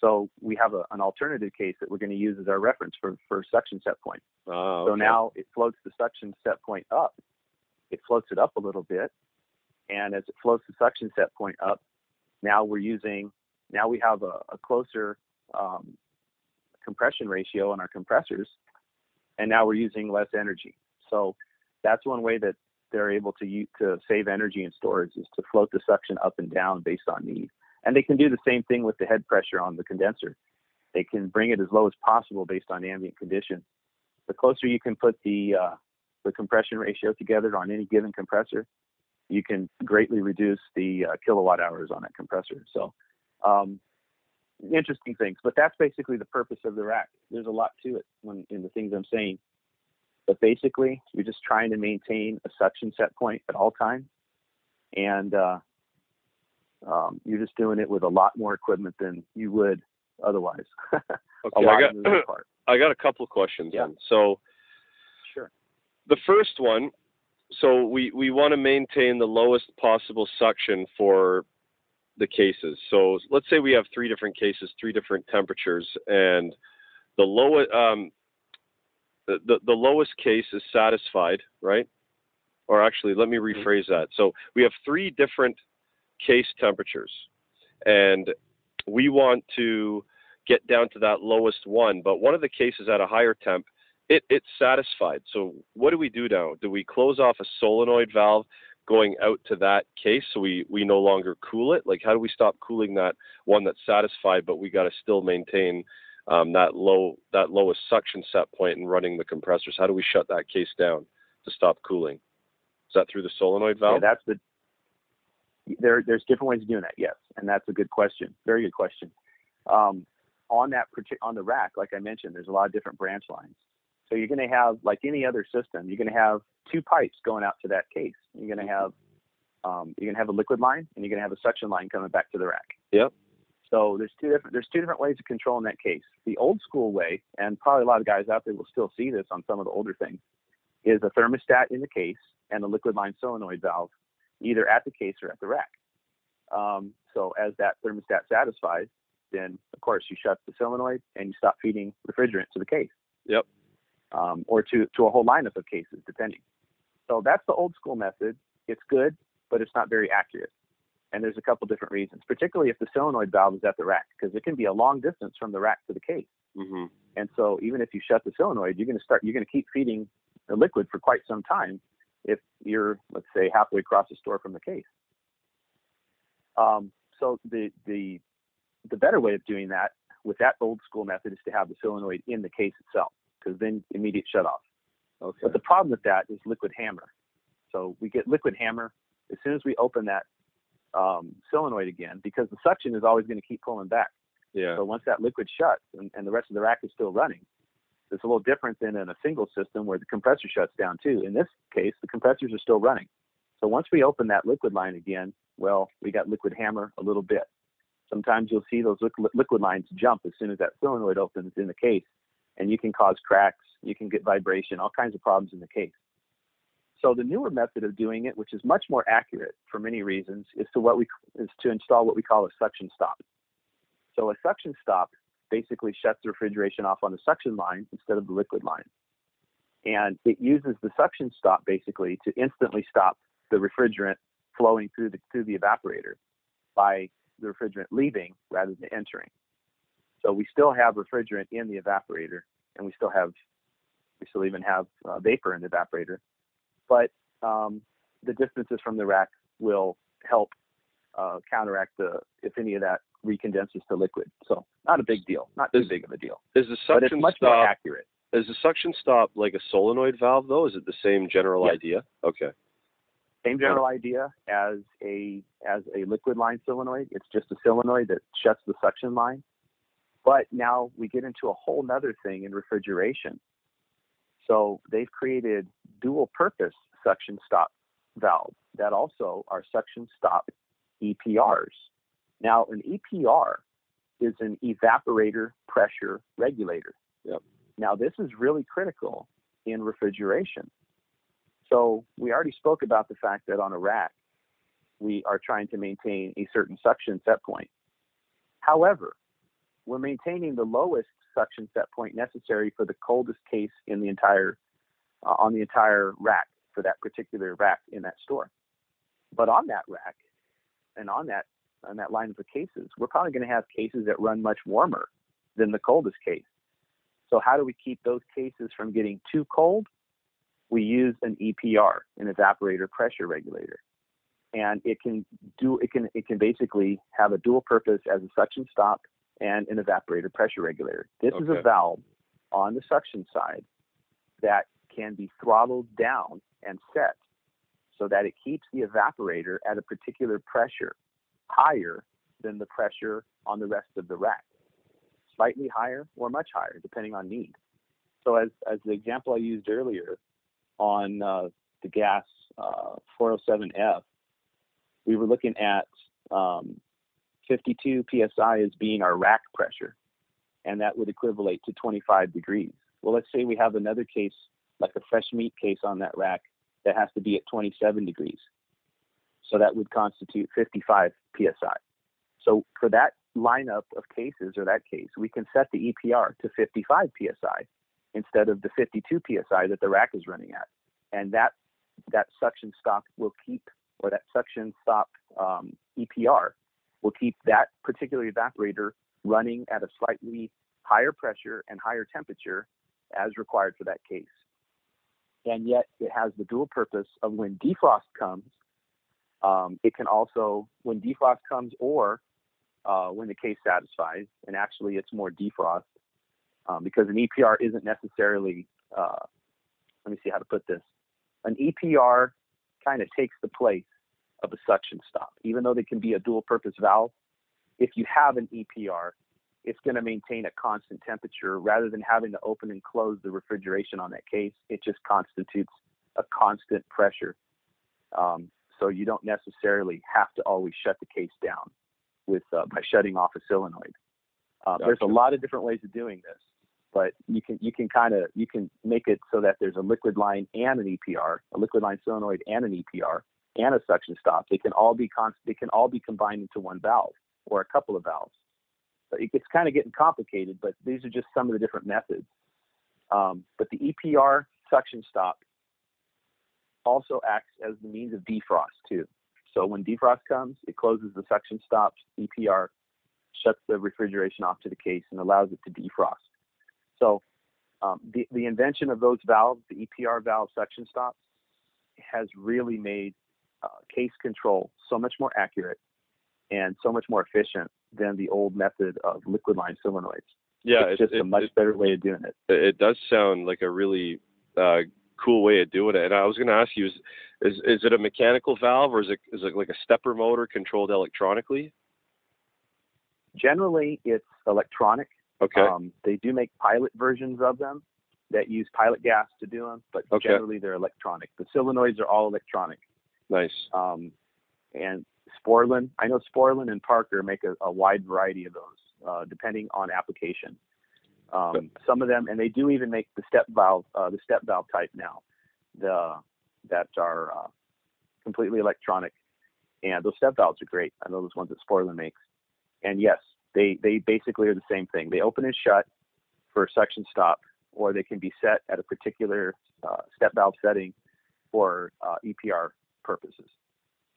So we have a, an alternative case that we're going to use as our reference for, for suction set point.
Ah,
So now it floats the suction set point up. It floats it up a little bit. And as it floats the suction set point up, now we're using, now we have a, a closer um, compression ratio on our compressors. And now we're using less energy. So that's one way that they're able to use, to save energy in storage is to float the suction up and down based on need. And they can do the same thing with the head pressure on the condenser. They can bring it as low as possible based on ambient conditions the closer you can put the uh, the compression ratio together on any given compressor, you can greatly reduce the uh, kilowatt hours on that compressor. So, um, interesting things. But that's basically the purpose of the rack. There's a lot to it when in the things I'm saying. But basically, you're just trying to maintain a suction set point at all times, and uh, um, you're just doing it with a lot more equipment than you would otherwise.
Okay, I got. I got a couple of questions
Yeah.
then. So
Sure.
the first one, so we we want to maintain the lowest possible suction for the cases. So let's say we have three different cases, three different temperatures, and the lowest um, the, the the lowest case is satisfied, right? Or actually, let me
Mhm.
rephrase that. So we have three different case temperatures, and we want to get down to that lowest one. But one of the cases at a higher temp, it, it's satisfied. So what do we do now? Do we close off a solenoid valve going out to that case so we, we no longer cool it? Like how do we stop cooling that one that's satisfied, but we got to still maintain um, that low that lowest suction set point and running the compressors? How do we shut that case down to stop cooling? Is that through the solenoid
Yeah,
valve?
that's the there. There's different ways of doing that. Yes, and that's a good question. Very good question. Um, on that on the rack, like I mentioned, there's a lot of different branch lines. So you're going to have, like any other system, you're going to have two pipes going out to that case. You're going to have um, you're going to have a liquid line and you're going to have a suction line coming back to the rack.
Yep.
So there's two different there's two different ways of controlling that case. The old school way, and probably a lot of guys out there will still see this on some of the older things, is a thermostat in the case and a liquid line solenoid valve, either at the case or at the rack. Um, so as that thermostat satisfies, then of course you shut the solenoid and you stop feeding refrigerant to the case.
Yep.
Um, or to to a whole lineup of cases, depending. So that's the old school method. It's good, but it's not very accurate. And there's a couple different reasons, particularly if the solenoid valve is at the rack, because it can be a long distance from the rack to the case.
hmm
And so even if you shut the solenoid, you're going to start, you're going to keep feeding the liquid for quite some time if you're, let's say, halfway across the store from the case. Um, so the, the, the better way of doing that with that old school method is to have the solenoid in the case itself, because then immediate shut off.
Okay.
But the problem with that is liquid hammer. So we get liquid hammer as soon as we open that um, solenoid again, because the suction is always going to keep pulling back.
Yeah.
So once that liquid shuts and, and the rest of the rack is still running, it's a little different than in a single system where the compressor shuts down too. In this case, the compressors are still running. So once we open that liquid line again, well, we got liquid hammer a little bit. Sometimes you'll see those liquid, liquid lines jump as soon as that solenoid opens in the case, and you can cause cracks, you can get vibration, all kinds of problems in the case. So the newer method of doing it, which is much more accurate for many reasons, is to what we is to install what we call a suction stop. So a suction stop basically shuts the refrigeration off on the suction line instead of the liquid line. And it uses the suction stop basically to instantly stop the refrigerant flowing through the through the evaporator by the refrigerant leaving rather than entering. So we still have refrigerant in the evaporator, and we still have we still even have uh, vapor in the evaporator, but um, the distances from the rack will help uh, counteract the if any of that recondenses to liquid. So not a big deal, not too
Is-
big of a deal.
Is the
But it's
suction
much more
stop
accurate.
is the suction stop like a solenoid valve though? Is it the same general
Yes.
idea? Okay.
Same general idea as a as a liquid line solenoid. It's just a solenoid that shuts the suction line. But now we get into a whole nother thing in refrigeration. So they've created dual purpose suction stop valves that also are suction stop EPRs. Now an EPR is an evaporator pressure regulator.
Yep.
Now this is really critical in refrigeration. So we already spoke about the fact that on a rack, we are trying to maintain a certain suction set point. However, we're maintaining the lowest suction set point necessary for the coldest case in the entire uh, on the entire rack for that particular rack in that store. But on that rack and on that on that line of cases, we're probably going to have cases that run much warmer than the coldest case. So how do we keep those cases from getting too cold? We use an EPR, an evaporator pressure regulator. And it can do it can it can basically have a dual purpose as a suction stop and an evaporator pressure regulator. This is a valve on the suction side that can be throttled down and set so that it keeps the evaporator at a particular pressure higher than the pressure on the rest of the rack. Slightly higher or much higher, depending on need. So, as, as the example I used earlier on uh, the gas uh, 407F, we were looking at um, 52 psi as being our rack pressure, and that would equivalent to 25 degrees. Well, let's say we have another case, like a fresh meat case on that rack, that has to be at 27 degrees. So that would constitute 55 psi. So for that lineup of cases or that case, we can set the EPR to 55 psi instead of the 52 psi that the rack is running at, and that that suction stop will keep, or that suction stop um, EPR will keep that particular evaporator running at a slightly higher pressure and higher temperature as required for that case. And yet it has the dual purpose of when defrost comes, um, it can also, when defrost comes or uh, when the case satisfies, and actually it's more defrost um, because an EPR isn't necessarily, uh, let me see how to put this. An EPR kind of takes the place of a suction stop. Even though they can be a dual purpose valve, if you have an EPR, it's going to maintain a constant temperature rather than having to open and close the refrigeration on that case. It just constitutes a constant pressure. Um, so you don't necessarily have to always shut the case down with uh, by shutting off a solenoid. Uh, There's a lot of different ways of doing this, but you can you can kind of you can make it so that there's a liquid line and an EPR, a liquid line solenoid and an EPR, and a suction stop. They can all be con- they can all be combined into one valve or a couple of valves. So it gets kind of getting complicated, but these are just some of the different methods. Um, but the EPR suction stop also acts as the means of defrost too. So when defrost comes, it closes the suction stops. EPR shuts the refrigeration off to the case and allows it to defrost. So um, the, the invention of those valves, the EPR valve suction stops, has really made uh, case control so much more accurate and so much more efficient than the old method of liquid line solenoids.
Yeah,
it's
it,
just
it,
a much
it,
better way of doing it.
it does sound like a really uh, cool way of doing it. And I was going to ask you, is, is is it a mechanical valve or is it is it like a stepper motor controlled electronically?
Generally, it's electronic.
Okay.
Um, they do make pilot versions of them that use pilot gas to do them, but
Okay.
generally they're electronic. The solenoids are all electronic.
Nice.
Um, and Sporlan, I know Sporlan and Parker make a, a wide variety of those, uh, depending on application. Um, some of them, and they do even make the step valve, uh, the step valve type now, the that are uh, completely electronic. And those step valves are great. I know those ones that Sporlan makes. And yes, they they basically are the same thing. They open and shut for a suction stop, or they can be set at a particular uh, step valve setting for uh, EPR purposes.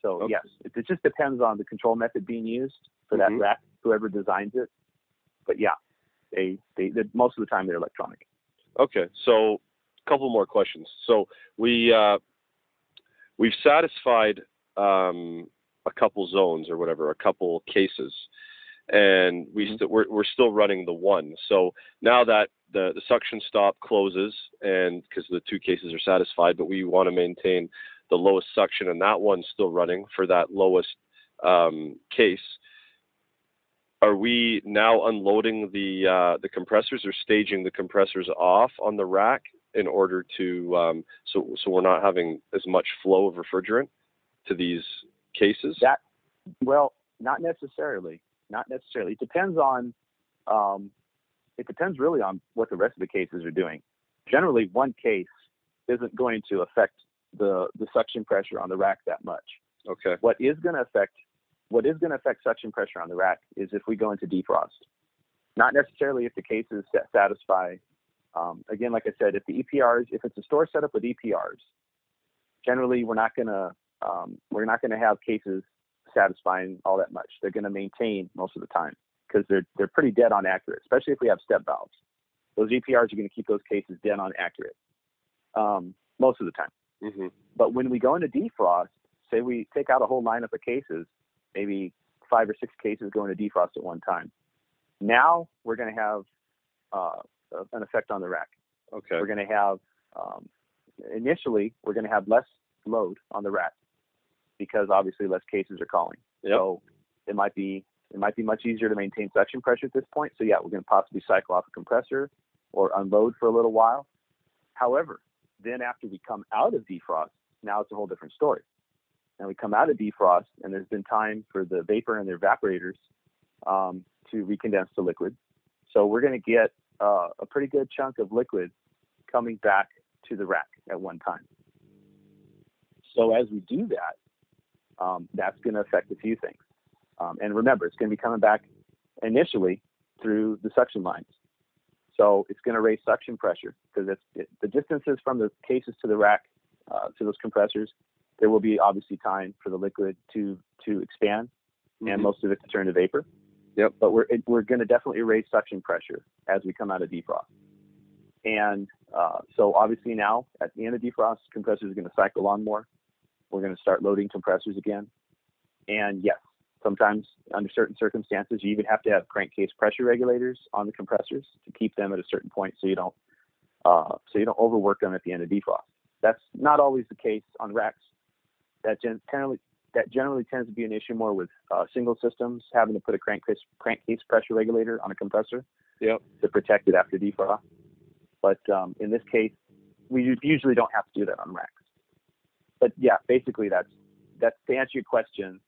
So
Okay.
yes, it, it just depends on the control method being used for that rack, whoever designs it. But yeah, they, they they most of the time they're electronic.
Okay, so a couple more questions. So we uh, we've satisfied um, a couple zones or whatever, a couple cases, and we mm-hmm. st- we're we're still running the one. So now that the the suction stop closes, and because the two cases are satisfied, but we want to maintain the lowest suction, and that one's still running for that lowest um, case. Are we now unloading the uh, the compressors or staging the compressors off on the rack in order to um, so so we're not having as much flow of refrigerant to these cases?
That well, not necessarily. Not necessarily. It depends on. Um, it depends really on what the rest of the cases are doing. Generally, one case isn't going to affect the the suction pressure on the rack that much.
Okay.
What is going to affect what is going to affect suction pressure on the rack is if we go into defrost. Not necessarily if the cases satisfy um, again, like I said, if the EPRs, if it's a store set up with EPRs, generally we're not gonna um, we're not gonna have cases satisfying all that much. They're gonna maintain most of the time because they're they're pretty dead on accurate, especially if we have step valves. Those EPRs are gonna keep those cases dead on accurate um, most of the time.
Mm-hmm.
But when we go into defrost, say we take out a whole lineup of cases, maybe five or six cases go into defrost at one time. Now we're going to have uh, an effect on the rack.
Okay.
We're going to have um, initially we're going to have less load on the rack because obviously less cases are calling.
Yep.
So it might be it might be much easier to maintain suction pressure at this point. So yeah, we're going to possibly cycle off a compressor or unload for a little while. However, then after we come out of defrost, now it's a whole different story. Now we come out of defrost, and there's been time for the vapor and the evaporators um, to recondense to liquid. So we're going to get uh, a pretty good chunk of liquid coming back to the rack at one time. So as we do that, um, that's going to affect a few things. Um, and remember, it's going to be coming back initially through the suction lines. So it's going to raise suction pressure because it, the distances from the cases to the rack uh, to those compressors, there will be obviously time for the liquid to to expand mm-hmm. and most of it to turn to vapor.
Yep.
But we're it, we're going to definitely raise suction pressure as we come out of defrost. And uh, so obviously now at the end of defrost, compressors are going to cycle on more. We're going to start loading compressors again. And yes, sometimes under certain circumstances, you even have to have crankcase pressure regulators on the compressors to keep them at a certain point so you don't uh, so you don't overwork them at the end of defrost. That's not always the case on racks. That generally that generally tends to be an issue more with uh, single systems having to put a crankcase, crankcase pressure regulator on a compressor
yep.
to protect it after defrost. But um, in this case, we usually don't have to do that on racks. But yeah, basically that's that's to answer your question.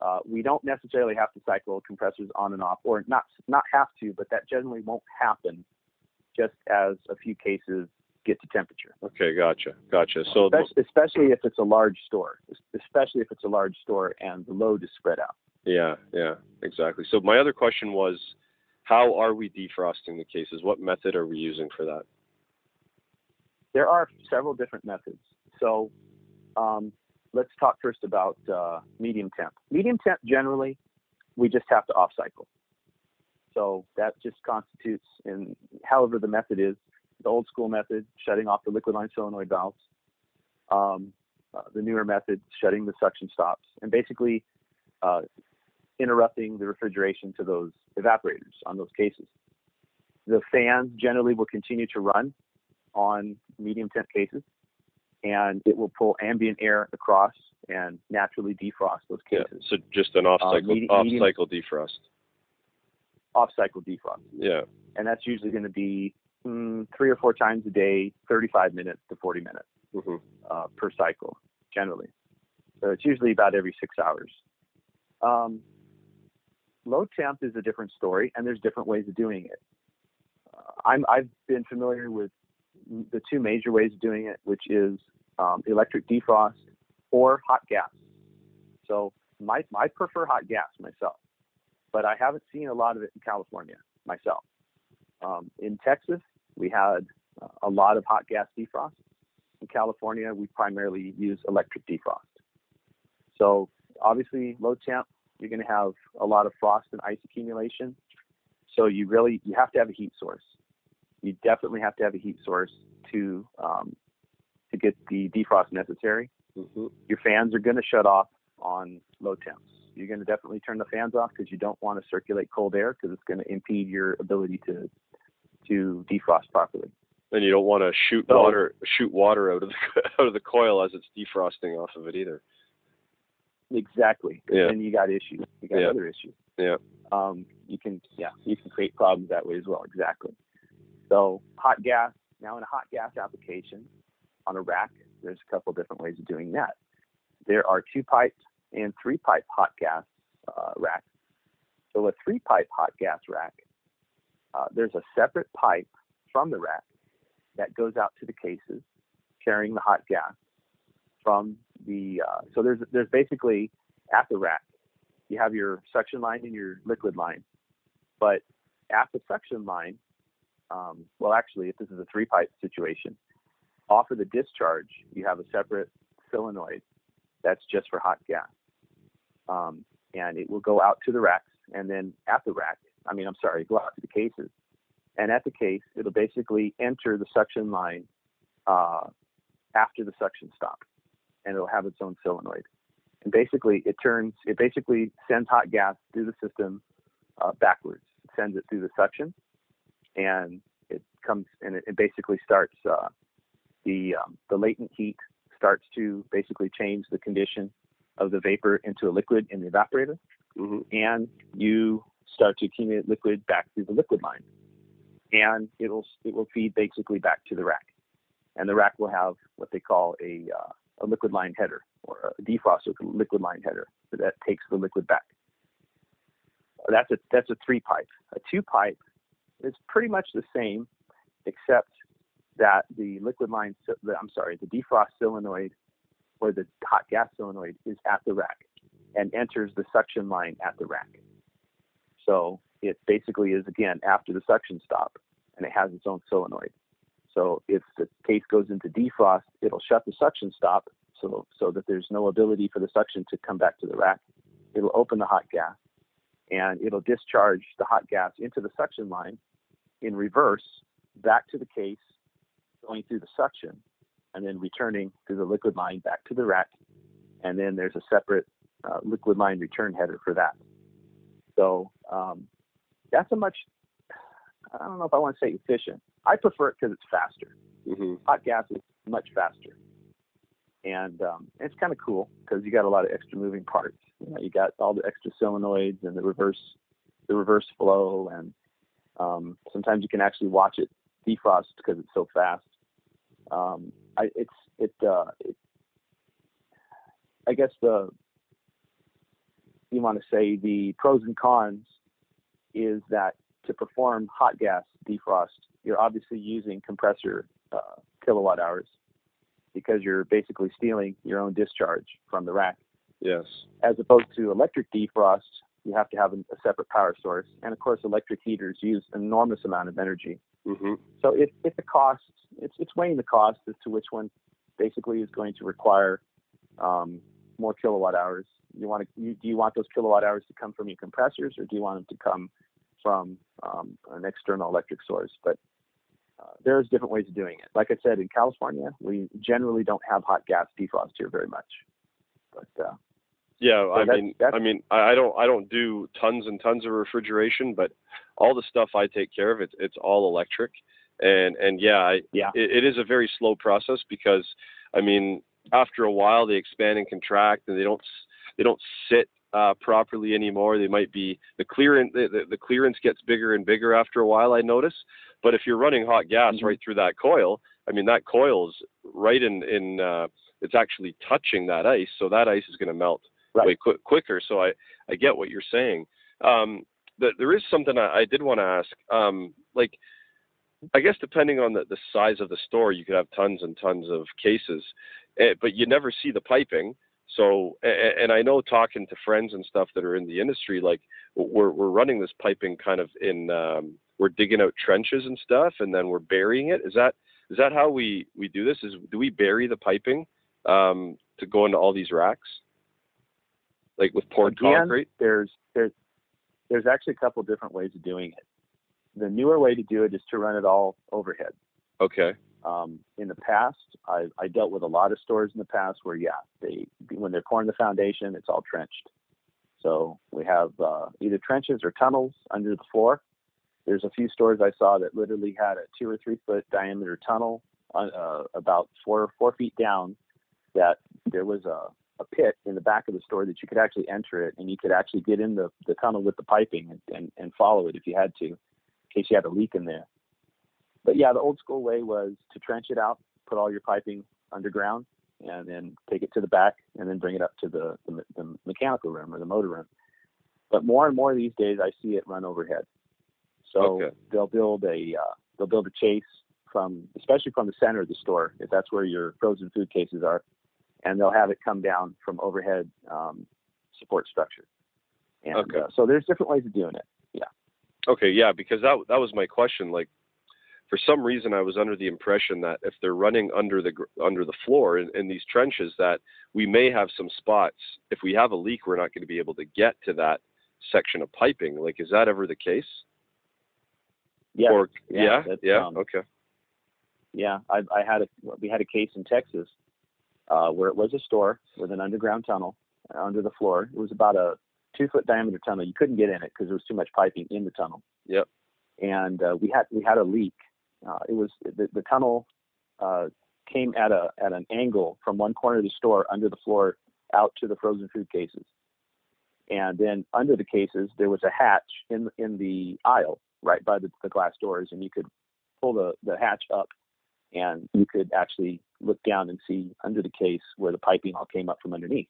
Uh, we don't necessarily have to cycle compressors on and off, or not not have to, but that generally won't happen just as a few cases get to temperature.
Okay, gotcha, gotcha. So
especially, especially if it's a large store, especially if it's a large store and the load is spread out.
Yeah, yeah, exactly. So my other question was, how are we defrosting the cases? What method are we using for that?
There are several different methods. So um, let's talk first about uh, medium temp. Medium temp generally, we just have to off cycle. So that just constitutes, in however the method is, the old school method, shutting off the liquid line solenoid valves. Um, uh, the newer method, shutting the suction stops, and basically uh, interrupting the refrigeration to those evaporators on those cases. The fans generally will continue to run on medium temp cases, and it will pull ambient air across and naturally defrost those cases.
Yeah, so just an off cycle, uh, medi- off cycle defrost.
Off cycle defrost.
Yeah.
And that's usually going to be mm, three or four times a day, 35 minutes to 40 minutes
mm-hmm.
uh, per cycle, generally. So it's usually about every six hours. Um, low temp is a different story, and there's different ways of doing it. Uh, I'm, I've been familiar with the two major ways of doing it, which is um, electric defrost or hot gas. So my, I prefer hot gas myself, but I haven't seen a lot of it in California myself. Um, in Texas, we had uh, a lot of hot gas defrost. In California, we primarily use electric defrost. So obviously, low temp, you're going to have a lot of frost and ice accumulation. So you really you have to have a heat source. You definitely have to have a heat source to um, to get the defrost necessary.
Mm-hmm.
Your fans are going to shut off on low temps. You're going to definitely turn the fans off because you don't want to circulate cold air because it's going to impede your ability to to defrost properly.
And you don't want to shoot
So-
water shoot water out of the out of the coil as it's defrosting off of it either.
Exactly.
Yeah.
And you got issues. You got
Yeah.
other issues.
Yeah.
Um, you can yeah, you can create problems that way as well. Exactly. So hot gas. Now in a hot gas application on a rack, there's a couple different ways of doing that. There are two pipe and three pipe hot gas uh, racks. So a three pipe hot gas rack, uh, there's a separate pipe from the rack that goes out to the cases carrying the hot gas from the uh, so there's there's basically at the rack you have your suction line and your liquid line but at the suction line um, well actually if this is a three pipe situation off of the discharge you have a separate solenoid that's just for hot gas um, and it will go out to the racks and then at the rack i mean i'm sorry go out to the cases and at the case it'll basically enter the suction line uh, after the suction stop and it'll have its own solenoid. And basically, it turns, it basically sends hot gas through the system uh, backwards. It sends it through the suction, and it comes and it, it basically starts uh, the um, the latent heat starts to basically change the condition of the vapor into a liquid in the evaporator,
hmm
and you start to accumulate liquid back through the liquid line, and it'll it will feed basically back to the rack, and the rack will have what they call a uh, a liquid line header or a defrost with a liquid line header that takes the liquid back. That's a that's a three pipe. A two pipe is pretty much the same, except that the liquid line, I'm sorry, the defrost solenoid or the hot gas solenoid is at the rack and enters the suction line at the rack. So it basically is again after the suction stop, and it has its own solenoid. So if the case goes into defrost, it'll shut the suction stop so so that there's no ability for the suction to come back to the rack. It'll open the hot gas and it'll discharge the hot gas into the suction line in reverse back to the case, going through the suction, and then returning through the liquid line back to the rack. And then there's a separate uh, liquid line return header for that. So um, that's a much, I don't know if I want to say efficient. I prefer it because it's faster.
hmm
Hot gas is much faster. And um, it's kind of cool because you got a lot of extra moving parts. You know, you got all the extra solenoids and the reverse, the reverse flow, and um, sometimes you can actually watch it defrost because it's so fast. Um, I, it's it, uh, it. I guess the you want to say the pros and cons is that to perform hot gas defrost, you're obviously using compressor uh, kilowatt hours because you're basically stealing your own discharge from the rack.
Yes.
As opposed to electric defrost, you have to have a, a separate power source, and of course, electric heaters use an enormous amount of energy.
Hmm
So it, it's a cost. It's it's weighing the cost as to which one basically is going to require um, more kilowatt hours. You want to you, do you want those kilowatt hours to come from your compressors, or do you want them to come from um, an external electric source? But uh, there's different ways of doing it. Like I said, in California, we generally don't have hot gas defrost here very much. But uh,
Yeah, I
that's-
mean,
that's-
I mean, I I don't, I don't do tons and tons of refrigeration, but all the stuff I take care of, it's it's all electric, and and yeah, I,
Yeah.
it, it is a very slow process because, I mean, after a while they expand and contract, and they don't they don't sit uh, properly anymore. They might be the clearance the, the, clearance gets bigger and bigger after a while. I notice, but if you're running hot gas
Mhm.
right through that coil, I mean that coil's right in in uh, it's actually touching that ice, so that ice is going to melt
Right.
way qu- quicker. So I I get what you're saying. Um, th- there is something I, I did want to ask. Um, like, I guess depending on the, the size of the store, you could have tons and tons of cases, eh, but you never see the piping. So, a- a- and I know talking to friends and stuff that are in the industry, like we're we're running this piping kind of in, um, we're digging out trenches and stuff, and then we're burying it. Is that is that how we we do this? Is do we bury the piping um, to go into all these racks, like with poured
Again,
concrete?
there's there's there's actually a couple different ways of doing it. The newer way to do it is to run it all overhead.
Okay.
Um, in the past, I, I dealt with a lot of stores in the past where, yeah, they when they're pouring the foundation, it's all trenched. So we have uh, either trenches or tunnels under the floor. There's a few stores I saw that literally had a two or three foot diameter tunnel uh, about four four feet down. That there was a, a pit in the back of the store that you could actually enter it, and you could actually get in the, the tunnel with the piping and, and, and follow it if you had to, in case you had a leak in there. But yeah, the old school way was to trench it out, put all your piping underground, and then take it to the back, and then bring it up to the, the, the mechanical room or the motor room. But more and more these days, I see it run overhead. So
Okay.
they'll build a uh, they'll build a chase from, especially from the center of the store, if that's where your frozen food cases are, and they'll have it come down from overhead um, support structure. And
Okay.
uh, so there's different ways of doing it. Yeah.
Okay, yeah, because that that was my question. Like, for some reason, I was under the impression that if they're running under the under the floor in, in these trenches, that we may have some spots. If we have a leak, we're not going to be able to get to that section of piping. Like, is that ever the case?
Yeah,
Or
yeah,
yeah, yeah,
um,
okay,
Yeah, I, I had a we had a case in Texas uh, where it was a store with an underground tunnel under the floor. It was about a two foot diameter tunnel. You couldn't get in it because there was too much piping in the tunnel.
Yep.
And uh, we had we had a leak. Uh, it was the, the tunnel uh, came at a at an angle from one corner of the store under the floor out to the frozen food cases. And then under the cases there was a hatch in in the aisle right by the, the glass doors, and you could pull the, the hatch up and you could actually look down and see under the case where the piping all came up from underneath.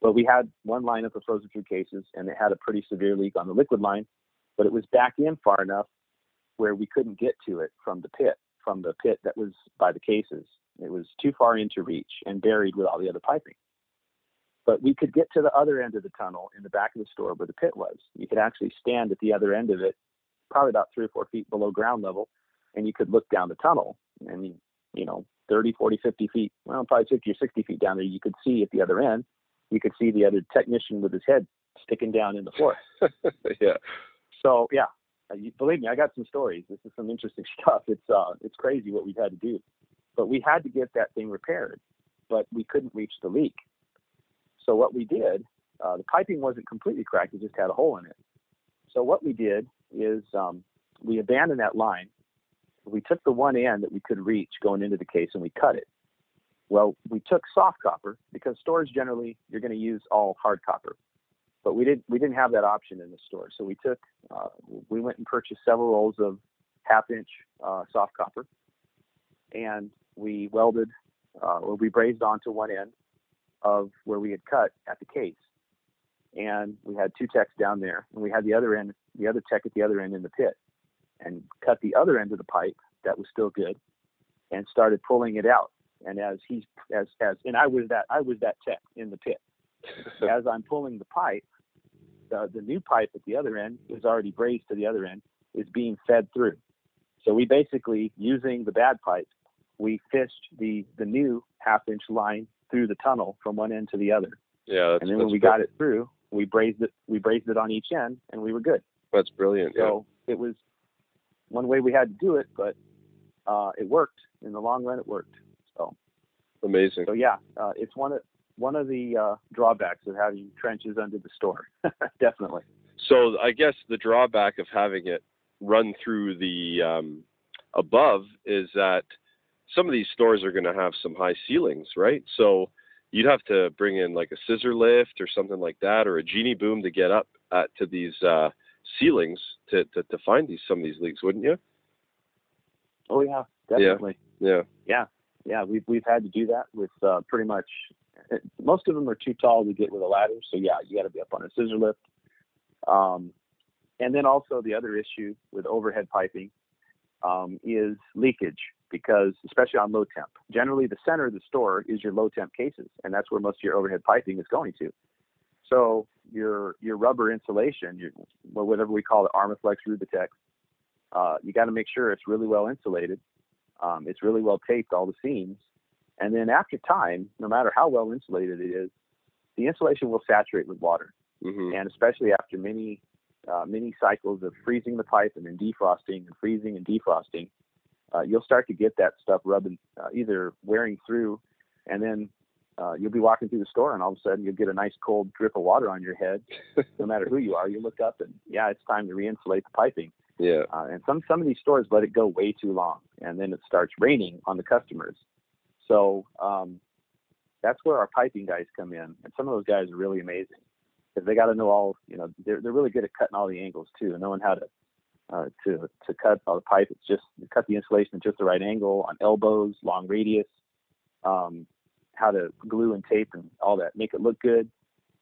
But we had one line of frozen food cases, and it had a pretty severe leak on the liquid line, but it was back in far enough where we couldn't get to it from the pit, from the pit that was by the cases. It was too far into reach and buried with all the other piping. But we could get to the other end of the tunnel in the back of the store where the pit was. You could actually stand at the other end of it, probably about three or four feet below ground level, and you could look down the tunnel and you know 30 40 50 feet well probably 50 or 60 feet down there you could see at the other end you could see the other technician with his head sticking down in the floor.
Yeah,
so yeah uh, you, believe me i got some stories. This is some interesting stuff. It's uh it's crazy what we've had to do. But we had to get that thing repaired but we couldn't reach the leak. So what we did uh, the piping wasn't completely cracked it just had a hole in it. So what we did is um, we abandoned that line we took the one end that we could reach going into the case and we cut it. Well, we took soft copper because stores generally you're going to use all hard copper, but we didn't we didn't have that option in the store. So we took uh, we went and purchased several rolls of half inch uh, soft copper, and we welded uh, or we brazed onto one end of where we had cut at the case, and we had two techs down there, and we had the other end the other tech at the other end in the pit and cut the other end of the pipe that was still good and started pulling it out and as he's as as and i was that i was that tech in the pit as i'm pulling the pipe the, the new pipe at the other end is already brazed to the other end is being fed through so we basically using the bad pipe we fished the the new half inch line through the tunnel from one end to the other
yeah. That's,
and then when we got it through we brazed it we brazed it on each end and we were good
that's brilliant. Yeah.
so it was one way we had to do it, but uh, it worked. In the long run, it worked. So,
Amazing.
so yeah, uh, it's one of one of the uh, drawbacks of having trenches under the store. Definitely.
So I guess the drawback of having it run through the um, above is that some of these stores are going to have some high ceilings, right? So you'd have to bring in like a scissor lift or something like that, or a genie boom to get up at, to these uh, ceilings to, to to find these some of these leaks, wouldn't you?
Oh yeah, definitely.
Yeah.
Yeah, Yeah. we've we've had to do that with uh, pretty much. Most of them are too tall to get with a ladder, so yeah, you got to be up on a scissor lift. Um, and then also the other issue with overhead piping um, is leakage because especially on low temp. Generally, the center of the store is your low temp cases, and that's where most of your overhead piping is going to. So your your rubber insulation, your whatever we call it, Armaflex Rubatex, uh, you got to make sure it's really well insulated. Um, it's really well taped, all the seams, and then after time, no matter how well insulated it is, the insulation will saturate with water,
hmm
and especially after many uh, many cycles of freezing the pipe and then defrosting and freezing and defrosting, uh, you'll start to get that stuff rubbing, uh, either wearing through, and then uh, you'll be walking through the store, and all of a sudden you'll get a nice cold drip of water on your head. no matter who you are, you look up and yeah, it's time to re-insulate the piping.
Yeah.
Uh, and some some of these stores let it go way too long, and then it starts raining on the customers. So um, that's where our piping guys come in, and some of those guys are really amazing because they got to know all. You know, they're they're really good at cutting all the angles too, and knowing how to uh, to to cut all the pipe. It's just cut the insulation at just the right angle on elbows, long radius, um, how to glue and tape and all that. Make it look good.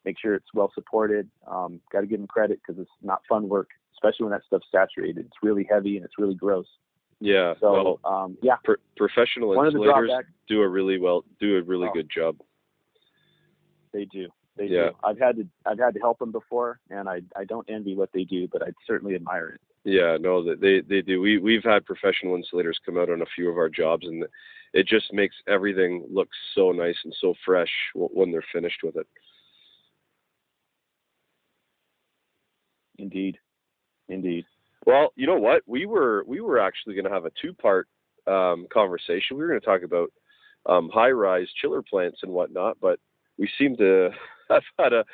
Make sure it's well supported. Um, got to give them credit because it's not fun work especially when that stuff's saturated. It's really heavy and it's really gross.
Yeah.
So well, um, yeah,
pro- professional One insulators do a really well, do a really oh, good job.
They do. They yeah. do. I've had to I've had to help them before, and I I don't envy what they do, but I certainly admire it.
Yeah, no, they they do. We we've had professional insulators come out on a few of our jobs, and it just makes everything look so nice and so fresh when they're finished with it.
Indeed. Indeed.
Well, you know what? We were we were actually going to have a two part um, conversation. We were going to talk about um, high rise chiller plants and whatnot, but we seem to have had a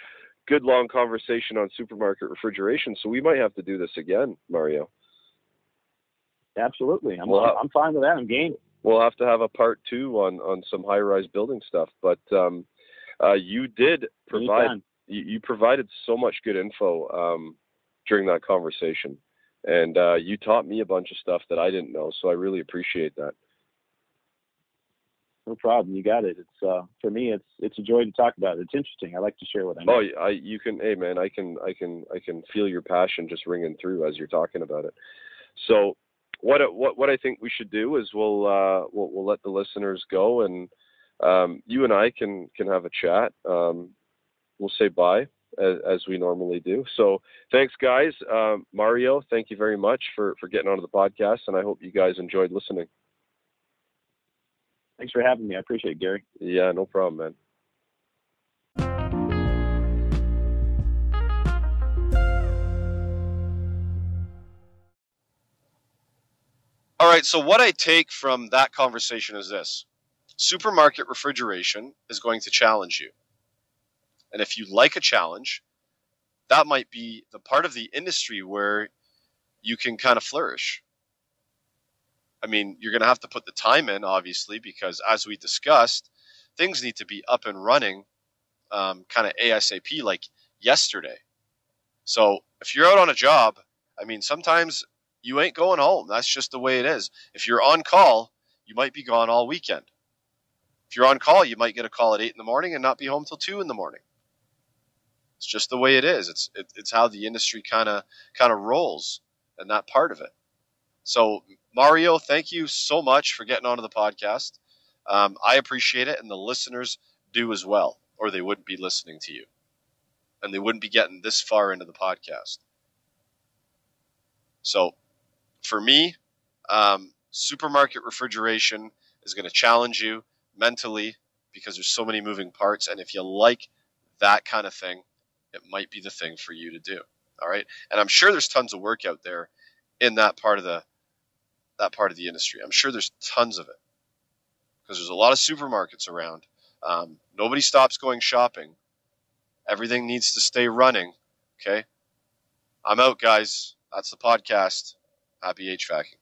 good long conversation on supermarket refrigeration. So we might have to do this again, Mario.
Absolutely, I'm we'll I'm fine with that. I'm game.
We'll have to have a part two on on some high rise building stuff, but um, uh, you did provide you, you, provided so much good info. Um, during that conversation. And uh, you taught me a bunch of stuff that I didn't know, so I really appreciate that.
No problem. You got it. It's uh, for me. It's it's a joy to talk about it. It's interesting. I like to share what I know.
Oh, I you can. Hey, man, I can I can I can feel your passion just ringing through as you're talking about it. So, what what what I think we should do is we'll uh, we'll, we'll let the listeners go, and um, you and I can can have a chat. Um, we'll say bye as, as we normally do. So thanks, guys. Um, Mario, thank you very much for, for getting onto the podcast, and I hope you guys enjoyed listening.
Thanks for having me. I appreciate it, Gary.
Yeah, no problem, man. All right, so what I take from that conversation is this supermarket refrigeration is going to challenge you. And if you like a challenge, that might be the part of the industry where you can kind of flourish. I mean, you're going to have to put the time in, obviously, because as we discussed, things need to be up and running um, kind of ASAP, like yesterday. So if you're out on a job, I mean, sometimes you ain't going home. That's just the way it is. If you're on call, you might be gone all weekend. If you're on call, you might get a call at 8 in the morning and not be home till 2 in the morning. It's just the way it is. It's it, it's how the industry kind of kind of rolls, and that part of it. So Mario, thank you so much for getting onto the podcast. Um, I appreciate it, and the listeners do as well, or they wouldn't be listening to you, and they wouldn't be getting this far into the podcast. So, for me, um, supermarket refrigeration is going to challenge you mentally because there's so many moving parts, and if you like that kind of thing, it might be the thing for you to do. All right. And I'm sure there's tons of work out there in that part of the that part of the industry. I'm sure there's tons of it because there's a lot of supermarkets around. Um, nobody stops going shopping. Everything needs to stay running. Okay. I'm out, guys. That's the podcast. Happy HVACing.